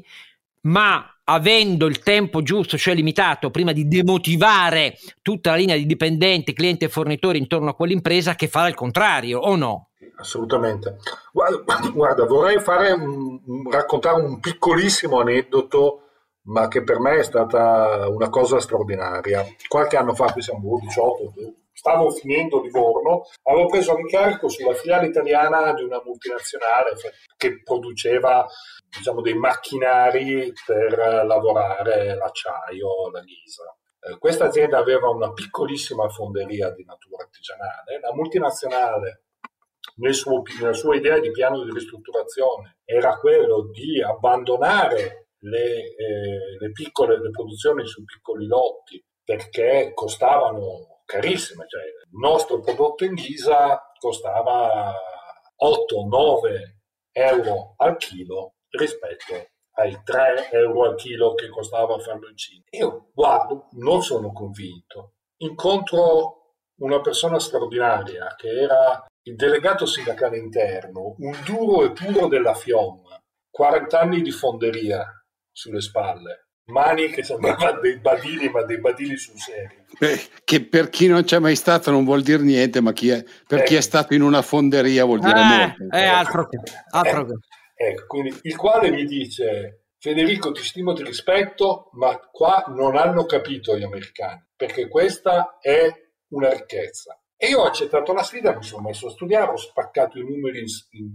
ma avendo il tempo giusto, cioè limitato, prima di demotivare tutta la linea di dipendenti, clienti e fornitori intorno a quell'impresa, che fare il contrario, o no? Assolutamente. Guarda, guarda vorrei un, raccontare un piccolissimo aneddoto, ma che per me è stata una cosa straordinaria. Qualche anno fa, qui siamo 18, stavo finendo Livorno, avevo preso l'incarico sulla filiale italiana di una multinazionale che produceva diciamo, dei macchinari per lavorare l'acciaio, la ghisa. Eh, questa azienda aveva una piccolissima fonderia di natura artigianale, la multinazionale nel suo, nella sua idea di piano di ristrutturazione era quello di abbandonare le, eh, le piccole le produzioni su piccoli lotti perché costavano carissime, cioè il nostro prodotto in ghisa costava 8-9 euro al chilo rispetto ai 3 euro al chilo che costava farlo in Cina. Io guardo, non sono convinto. Incontro una persona straordinaria che era il delegato sindacale interno, un duro e puro della FIOM, 40 anni di fonderia sulle spalle, mani che sembravano dei badili, ma dei badili sul serio. Beh, che per chi non c'è mai stato non vuol dire niente, ma chi è, per eh. chi è stato in una fonderia vuol dire eh, molto. È altro che. Altro che. Ecco, quindi il quale mi dice Federico ti stimo, ti rispetto, ma qua non hanno capito gli americani, perché questa è una ricchezza. E io ho accettato la sfida, mi sono messo a studiare, ho spaccato i numeri in,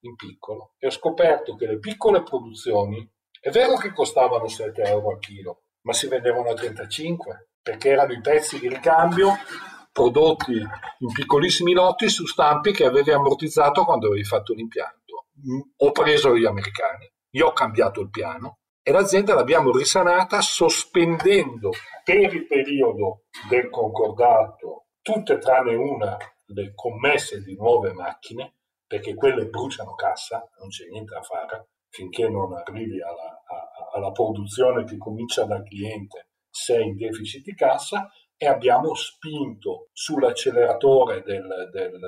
in piccolo e ho scoperto che le piccole produzioni, è vero che costavano 7 euro al chilo, ma si vendevano a 35, perché erano i pezzi di ricambio prodotti in piccolissimi lotti su stampi che avevi ammortizzato quando avevi fatto l'impianto ho preso gli americani, io ho cambiato il piano e l'azienda l'abbiamo risanata sospendendo per il periodo del concordato tutte tranne una le commesse di nuove macchine, perché quelle bruciano cassa, non c'è niente da fare finché non arrivi alla, a, alla produzione che comincia dal cliente, sei in deficit di cassa e abbiamo spinto sull'acceleratore del, del,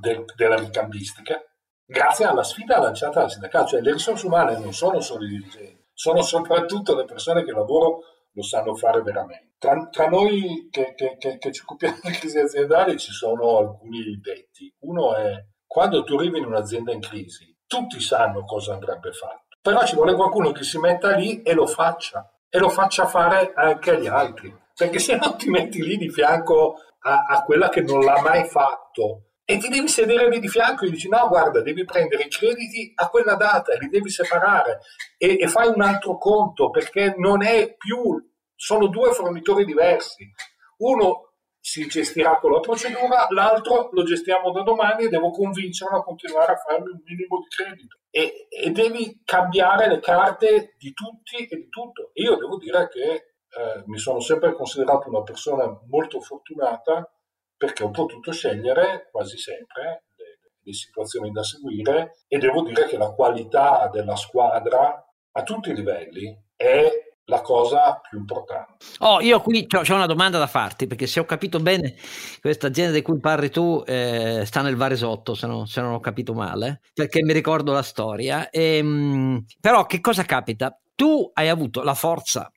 del, della ricambistica grazie alla sfida lanciata dal sindacato, cioè le risorse umane non sono solo i dirigenti, sono soprattutto le persone che il lavoro lo sanno fare veramente. Tra, tra noi che, che, che, che, ci occupiamo di crisi aziendali ci sono alcuni detti. Uno è quando tu arrivi in un'azienda in crisi, tutti sanno cosa andrebbe fatto, però ci vuole qualcuno che si metta lì e lo faccia, e lo faccia fare anche agli altri, perché se no ti metti lì di fianco a, a quella che non l'ha mai fatto e ti devi sedere lì di fianco e dici no guarda devi prendere i crediti a quella data li devi separare. E, e fai un altro conto perché non è più sono due fornitori diversi. Uno si gestirà con la procedura l'altro lo gestiamo da domani e devo convincerlo a continuare a farmi un minimo di credito. E, e devi cambiare le carte di tutti e di tutto. Io devo dire che eh, mi sono sempre considerato una persona molto fortunata perché ho potuto scegliere quasi sempre le, le situazioni da seguire e devo dire che la qualità della squadra a tutti i livelli è la cosa più importante. Oh, io qui ho una domanda da farti, perché se ho capito bene, questa azienda di cui parli tu eh, sta nel Varesotto, se, no, se, non ho capito male, perché mi ricordo la storia. E, ehm, però che cosa capita? Tu hai avuto la forza,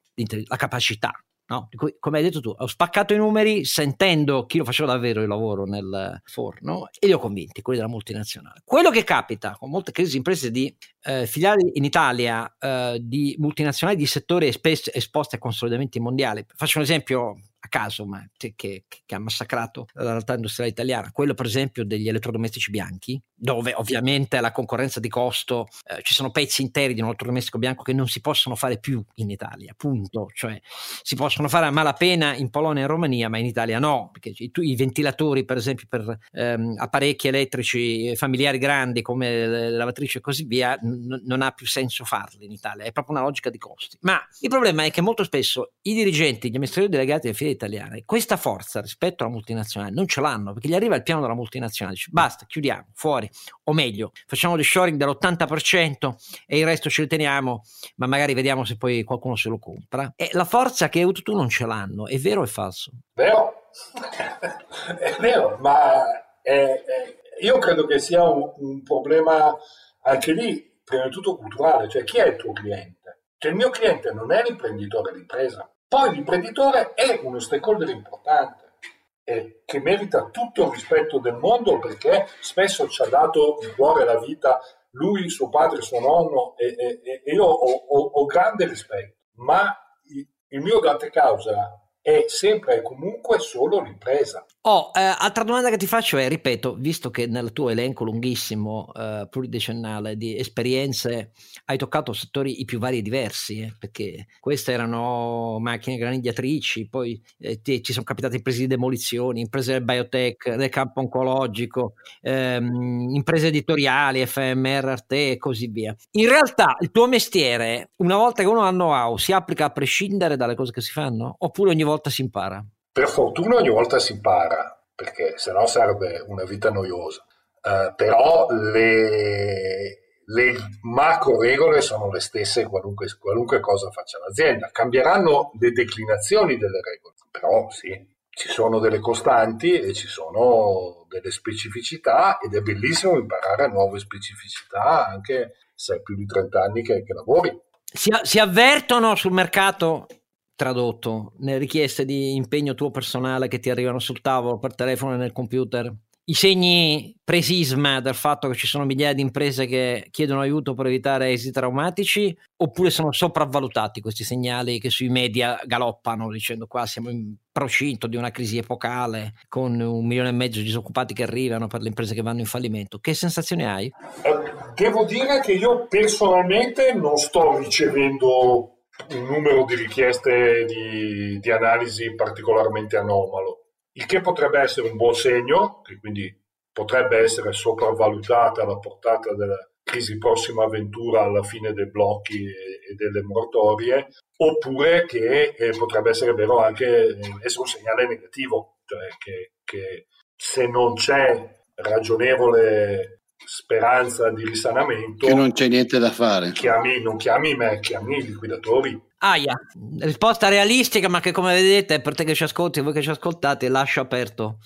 la capacità No? come hai detto tu, ho spaccato i numeri sentendo chi lo faceva davvero il lavoro nel forno e li ho convinti, quelli della multinazionale. Quello che capita con molte crisi imprese di eh, filiali in Italia eh, di multinazionali di settori esposti a consolidamenti mondiali, faccio un esempio a caso, ma che, che, che ha massacrato la realtà industriale italiana, quello per esempio degli elettrodomestici bianchi, dove ovviamente la concorrenza di costo, eh, ci sono pezzi interi di un elettrodomestico bianco che non si possono fare più in Italia, punto, cioè si possono fare a malapena in Polonia e Romania, ma in Italia no, perché i, i ventilatori per esempio per ehm, apparecchi elettrici familiari grandi come le lavatrici e così via, n- non ha più senso farli in Italia, è proprio una logica di costi. Ma il problema è che molto spesso i dirigenti, gli amministratori delegati delle file italiane, questa forza rispetto alla multinazionale non ce l'hanno perché gli arriva il piano della multinazionale, dice basta, chiudiamo, fuori, o meglio, facciamo il shoring dell'80% e il resto ce li teniamo, ma magari vediamo se poi qualcuno se lo compra. E la forza che hai avuto tu non ce l'hanno, è vero o è falso? Vero, è vero, ma è, è, io credo che sia un, un problema anche lì, prima di tutto culturale, cioè chi è il tuo cliente? Cioè il mio cliente non è l'imprenditore d'impresa, poi l'imprenditore è uno stakeholder importante e che merita tutto il rispetto del mondo perché spesso ci ha dato il cuore e la vita lui, suo padre, suo nonno e, e, e io ho, ho, ho, grande rispetto, ma il mio grande causa è sempre e comunque solo l'impresa. Oh, eh, altra domanda che ti faccio è, ripeto, visto che nel tuo elenco lunghissimo, eh, pluridecennale di esperienze hai toccato settori i più vari e diversi, eh, perché queste erano macchine granigliatrici, poi eh, ti, ci sono capitate imprese di demolizioni, imprese del biotech, del campo oncologico, ehm, imprese editoriali, FMR, Arte e così via. In realtà il tuo mestiere, una volta che uno ha know-how, si applica a prescindere dalle cose che si fanno? Oppure ogni volta volta si impara? Per fortuna ogni volta si impara, perché sennò sarebbe una vita noiosa. Uh, però le, le, macro regole sono le stesse qualunque, qualunque cosa faccia l'azienda. Cambieranno le declinazioni delle regole, però sì, ci sono delle costanti e ci sono delle specificità ed è bellissimo imparare nuove specificità anche se hai più di 30 anni che, che lavori. Si, si avvertono sul mercato tradotto nelle richieste di impegno tuo personale che ti arrivano sul tavolo per telefono e nel computer? I segni presisma del fatto che ci sono migliaia di imprese che chiedono aiuto per evitare esiti traumatici oppure sono sopravvalutati questi segnali che sui media galoppano dicendo qua siamo in procinto di una crisi epocale con un milione e mezzo di disoccupati che arrivano per le imprese che vanno in fallimento. Che sensazioni hai? Eh, devo dire che io personalmente non sto ricevendo un numero di richieste di, di analisi particolarmente anomalo, il che potrebbe essere un buon segno, che quindi potrebbe essere sopravvalutata la portata della crisi prossima avventura alla fine dei blocchi e, delle moratorie, oppure che eh, potrebbe essere vero anche eh, essere un segnale negativo, cioè che, che se non c'è ragionevole speranza di risanamento. Che non c'è niente da fare. Chiami, non chiami me, chiami i liquidatori. Aia, risposta realistica, ma che come vedete, per te che ci ascolti e voi che ci ascoltate, lascio aperto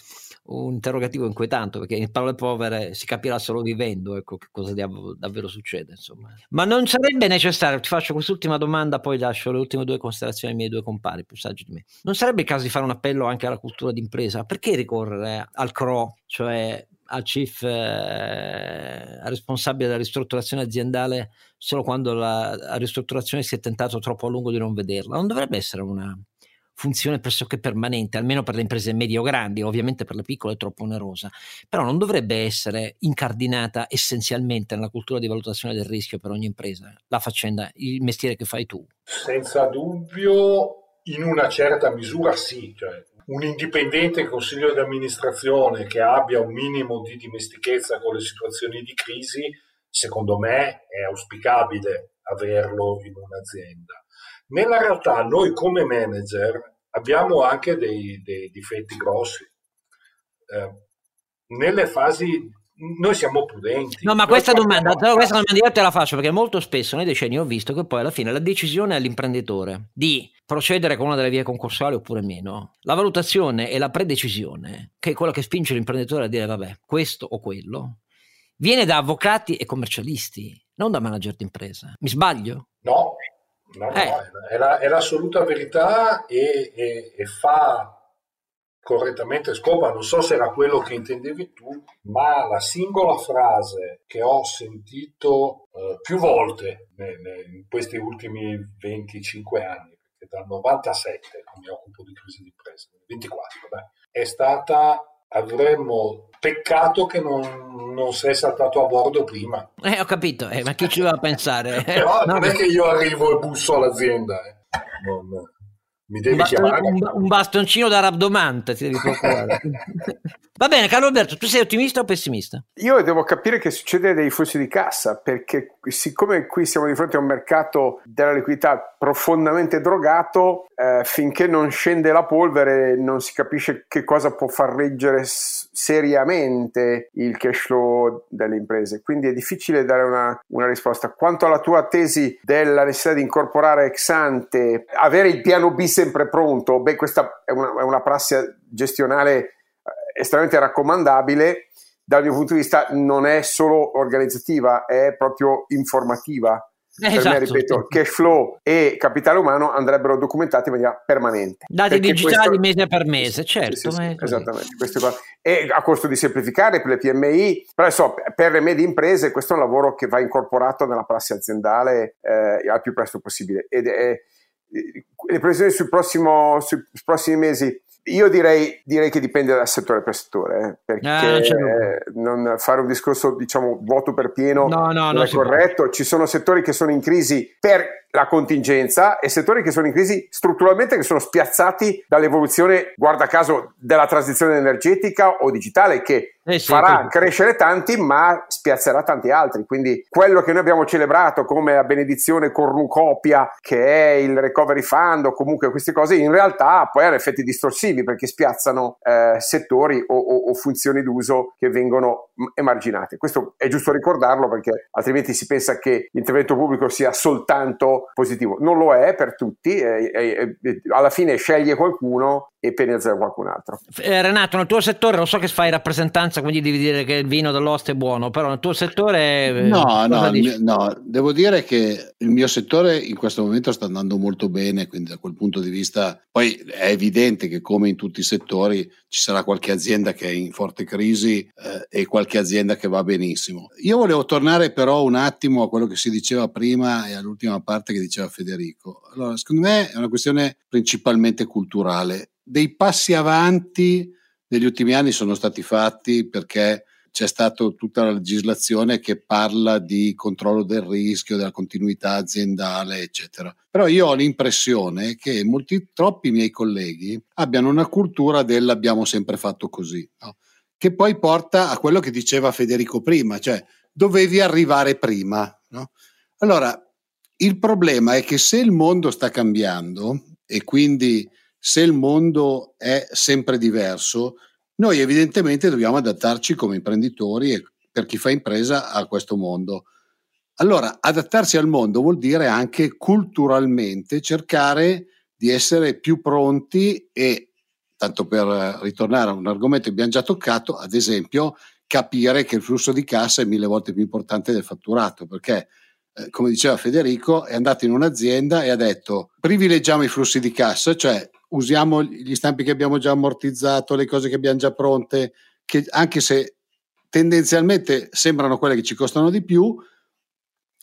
un interrogativo inquietante perché in parole povere si capirà solo vivendo ecco che cosa davvero succede insomma ma non sarebbe necessario ti faccio quest'ultima domanda poi lascio le ultime due considerazioni ai miei due compari più saggi di me non sarebbe il caso di fare un appello anche alla cultura d'impresa perché ricorrere al CRO cioè al chief eh, responsabile della ristrutturazione aziendale solo quando la, la, ristrutturazione si è tentato troppo a lungo di non vederla. Non dovrebbe essere una funzione pressoché permanente, almeno per le imprese medio-grandi, ovviamente per le piccole è troppo onerosa, però non dovrebbe essere incardinata essenzialmente nella cultura di valutazione del rischio per ogni impresa, la faccenda, il mestiere che fai tu. Senza dubbio, in una certa misura sì, cioè un indipendente consiglio di amministrazione che abbia un minimo di dimestichezza con le situazioni di crisi, secondo me è auspicabile averlo in un'azienda. Nella realtà noi come manager abbiamo anche dei, dei difetti grossi. Eh, nelle fasi noi siamo prudenti. No, ma questa domanda, questa domanda io te la faccio perché molto spesso nei decenni ho visto che poi alla fine la decisione all'imprenditore di procedere con una delle vie concorsuali oppure meno. La valutazione e la predecisione, che è quella che spinge l'imprenditore a dire vabbè, questo o quello, viene da avvocati e commercialisti, non da manager d'impresa. Mi sbaglio? No, no, eh. no è, la, è, l'assoluta verità e, e, e fa correttamente scopa, non so se era quello che intendevi tu, ma la singola frase che ho sentito eh, più volte ne, ne, in questi ultimi 25 anni, che dal 97 mi occupo di crisi di impresa, 24, beh, è stata avremmo peccato che non, non sei saltato a bordo prima. Eh, ho capito, eh, ma chi ci va a pensare? Però no, non è che io arrivo e busso all'azienda. Eh. Non, mi devi un, chiamare. Un, un, bastoncino da rabdomante ti devi procurare. Va bene, Carlo Alberto, tu sei ottimista o pessimista? Io devo capire che succede dei flussi di cassa, perché siccome qui siamo di fronte a un mercato della liquidità profondamente drogato, eh, finché non scende la polvere non si capisce che cosa può far reggere seriamente il cash flow delle imprese. Quindi è difficile dare una, una risposta. Quanto alla tua tesi della necessità di incorporare ex ante, avere il piano B sempre pronto, beh, questa è una, è una prassi gestionale eh, estremamente raccomandabile. Dal mio punto di vista non è solo organizzativa, è proprio informativa eh, per esatto. me, ripeto, cash flow e capitale umano andrebbero documentati in maniera permanente. Dati digitali questo... mese per mese, certo. Sì, sì, esattamente. E a costo di semplificare per le PMI, però so, per le medie imprese questo è un lavoro che va incorporato nella prassi aziendale eh, al più presto possibile. Ed è, le previsioni sul prossimo, sui prossimi mesi io direi, direi, che dipende dal settore per settore, eh, perché ah, non fare un discorso, diciamo, vuoto per pieno no, no, non è corretto. Ci sono settori che sono in crisi per la contingenza e settori che sono in crisi strutturalmente, che sono spiazzati dall'evoluzione, guarda caso, della transizione energetica o digitale, che eh sì, farà sì. crescere tanti, ma spiazzerà tanti altri. Quindi quello che noi abbiamo celebrato come la benedizione cornucopia, che è il recovery fund o comunque queste cose, in realtà poi hanno effetti distorsivi perché spiazzano eh, settori o, o, o funzioni d'uso che vengono emarginate. Questo è giusto ricordarlo perché altrimenti si pensa che l'intervento pubblico sia soltanto positivo. Non lo è per tutti, e, e, e, alla fine sceglie qualcuno e penalizza qualcun altro. Eh, Renato, nel tuo settore lo so che fai rappresentanza, quindi devi dire che il vino dell'oste è buono, però nel tuo settore... Eh, no, no, no, devo dire che il mio settore in questo momento sta andando molto bene, quindi da quel punto di vista poi è evidente che come in tutti i settori ci sarà qualche azienda che è in forte crisi eh, e qualche azienda che va benissimo. Io volevo tornare però un attimo a quello che si diceva prima e all'ultima parte che diceva Federico. Allora, secondo me è una questione principalmente culturale dei passi avanti negli ultimi anni sono stati fatti perché c'è stata tutta la legislazione che parla di controllo del rischio, della continuità aziendale, eccetera. Però io ho l'impressione che molti, troppi miei colleghi abbiano una cultura dell'abbiamo sempre fatto così, no? che poi porta a quello che diceva Federico prima, cioè dovevi arrivare prima. No? Allora, il problema è che se il mondo sta cambiando e quindi se il mondo è sempre diverso, noi evidentemente dobbiamo adattarci come imprenditori e per chi fa impresa a questo mondo. Allora, adattarsi al mondo vuol dire anche culturalmente cercare di essere più pronti e, tanto per ritornare a un argomento che abbiamo già toccato, ad esempio, capire che il flusso di cassa è mille volte più importante del fatturato, perché eh, come diceva Federico, è andato in un'azienda e ha detto privilegiamo i flussi di cassa, cioè usiamo gli stampi che abbiamo già ammortizzato, le cose che abbiamo già pronte, che anche se tendenzialmente sembrano quelle che ci costano di più,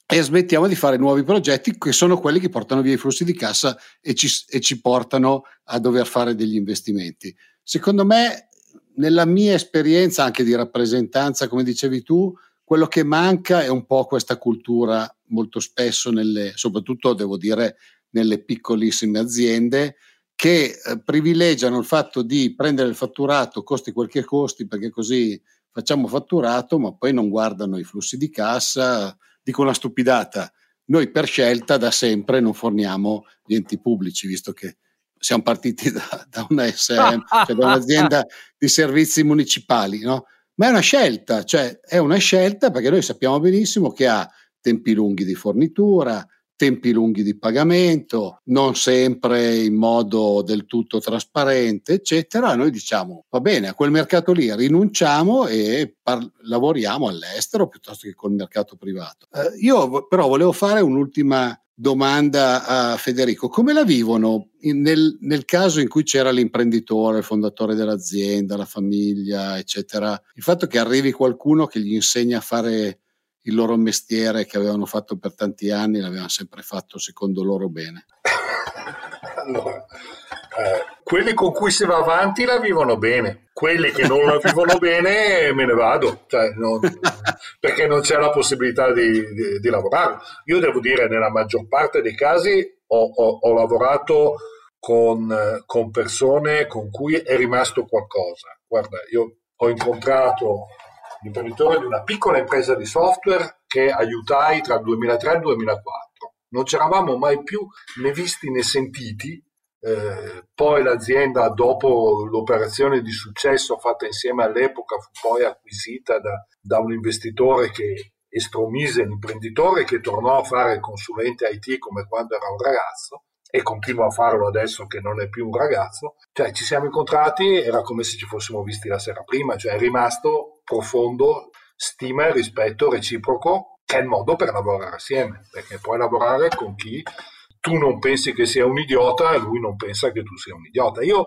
e smettiamo di fare nuovi progetti che sono quelli che portano via i flussi di cassa e ci, e ci portano a dover fare degli investimenti. Secondo me, nella mia esperienza anche di rappresentanza, come dicevi tu, quello che manca è un po' questa cultura molto spesso, nelle, soprattutto devo dire nelle piccolissime aziende, che eh, privilegiano il fatto di prendere il fatturato, costi quel che costi, perché così facciamo fatturato, ma poi non guardano i flussi di cassa. Dico una stupidata, noi per scelta da sempre non forniamo gli enti pubblici, visto che siamo partiti da, da una SM, cioè da un'azienda di servizi municipali, no? Ma è una scelta, cioè è una scelta perché noi sappiamo benissimo che ha tempi lunghi di fornitura, tempi lunghi di pagamento, non sempre in modo del tutto trasparente, eccetera. Noi diciamo va bene, a quel mercato lì rinunciamo e par- lavoriamo all'estero piuttosto che col mercato privato. Eh, io però volevo fare un'ultima domanda a Federico. Come la vivono nel, nel, caso in cui c'era l'imprenditore, il fondatore dell'azienda, la famiglia, eccetera? Il fatto che arrivi qualcuno che gli insegna a fare il loro mestiere che avevano fatto per tanti anni, l'avevano sempre fatto secondo loro bene. allora, eh, quelli con cui si va avanti la vivono bene, quelli che non la vivono bene me ne vado, cioè, non, perché non c'è la possibilità di, di, di, lavorare. Io devo dire, nella maggior parte dei casi ho, ho, ho lavorato con, con persone con cui è rimasto qualcosa. Guarda, io ho incontrato l'imprenditore di una piccola impresa di software che aiutai tra il 2003 e il 2004. Non ci eravamo mai più né visti né sentiti. Eh, poi l'azienda, dopo l'operazione di successo fatta insieme all'epoca, fu poi acquisita da, da un investitore che estromise l'imprenditore che tornò a fare consulente IT come quando era un ragazzo e continua a farlo adesso che non è più un ragazzo. Cioè ci siamo incontrati, era come se ci fossimo visti la sera prima, cioè è rimasto profondo stima e rispetto reciproco, che è il modo per lavorare assieme, perché puoi lavorare con chi tu non pensi che sia un idiota e lui non pensa che tu sia un idiota. Io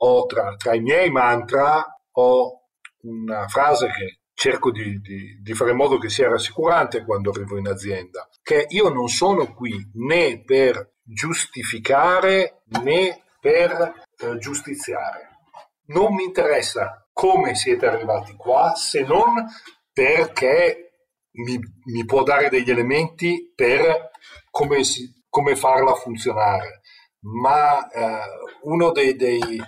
ho tra, tra i miei mantra ho una frase che cerco di, di, di, fare in modo che sia rassicurante quando arrivo in azienda, che io non sono qui né per giustificare né per eh, giustiziare. Non mi interessa come siete arrivati qua se non perché mi, mi può dare degli elementi per come, si, come farla funzionare. Ma eh, uno dei, dei,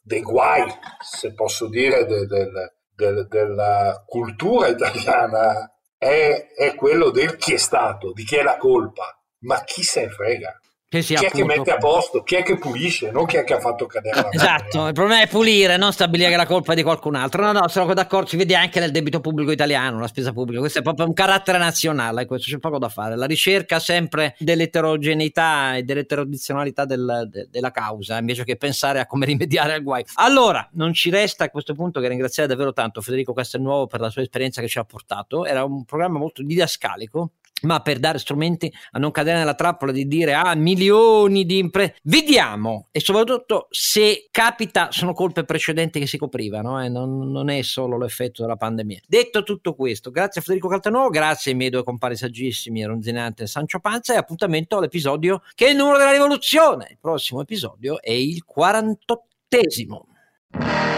dei, guai, se posso dire, de, del, del, della cultura italiana è, è quello del chi è stato, di chi è la colpa. Ma chi se frega? Che chi è che mette a posto, chi è che pulisce, non chi è che ha fatto cadere la Esatto, il problema è pulire, non stabilire che la colpa è di qualcun altro. No, no, sono d'accordo, si vede anche nel debito pubblico italiano, la spesa pubblica, questo è proprio un carattere nazionale, questo c'è poco da fare. La ricerca sempre dell'eterogeneità e dell'eterodizionalità del, de, della causa, invece che pensare a come rimediare al guai. Allora, non ci resta a questo punto che ringraziare davvero tanto Federico Castelnuovo per la sua esperienza che ci ha portato. Era un programma molto didascalico, ma per dare strumenti a non cadere nella trappola di dire ah milioni di imprese vediamo! E soprattutto se capita sono colpe precedenti che si coprivano eh? non, non, è solo l'effetto della pandemia. Detto tutto questo grazie a Federico Caltanuovo grazie ai miei due compari saggissimi Ronzinante e Sancio Panza e appuntamento all'episodio che è il numero della rivoluzione. Il prossimo episodio è il 48esimo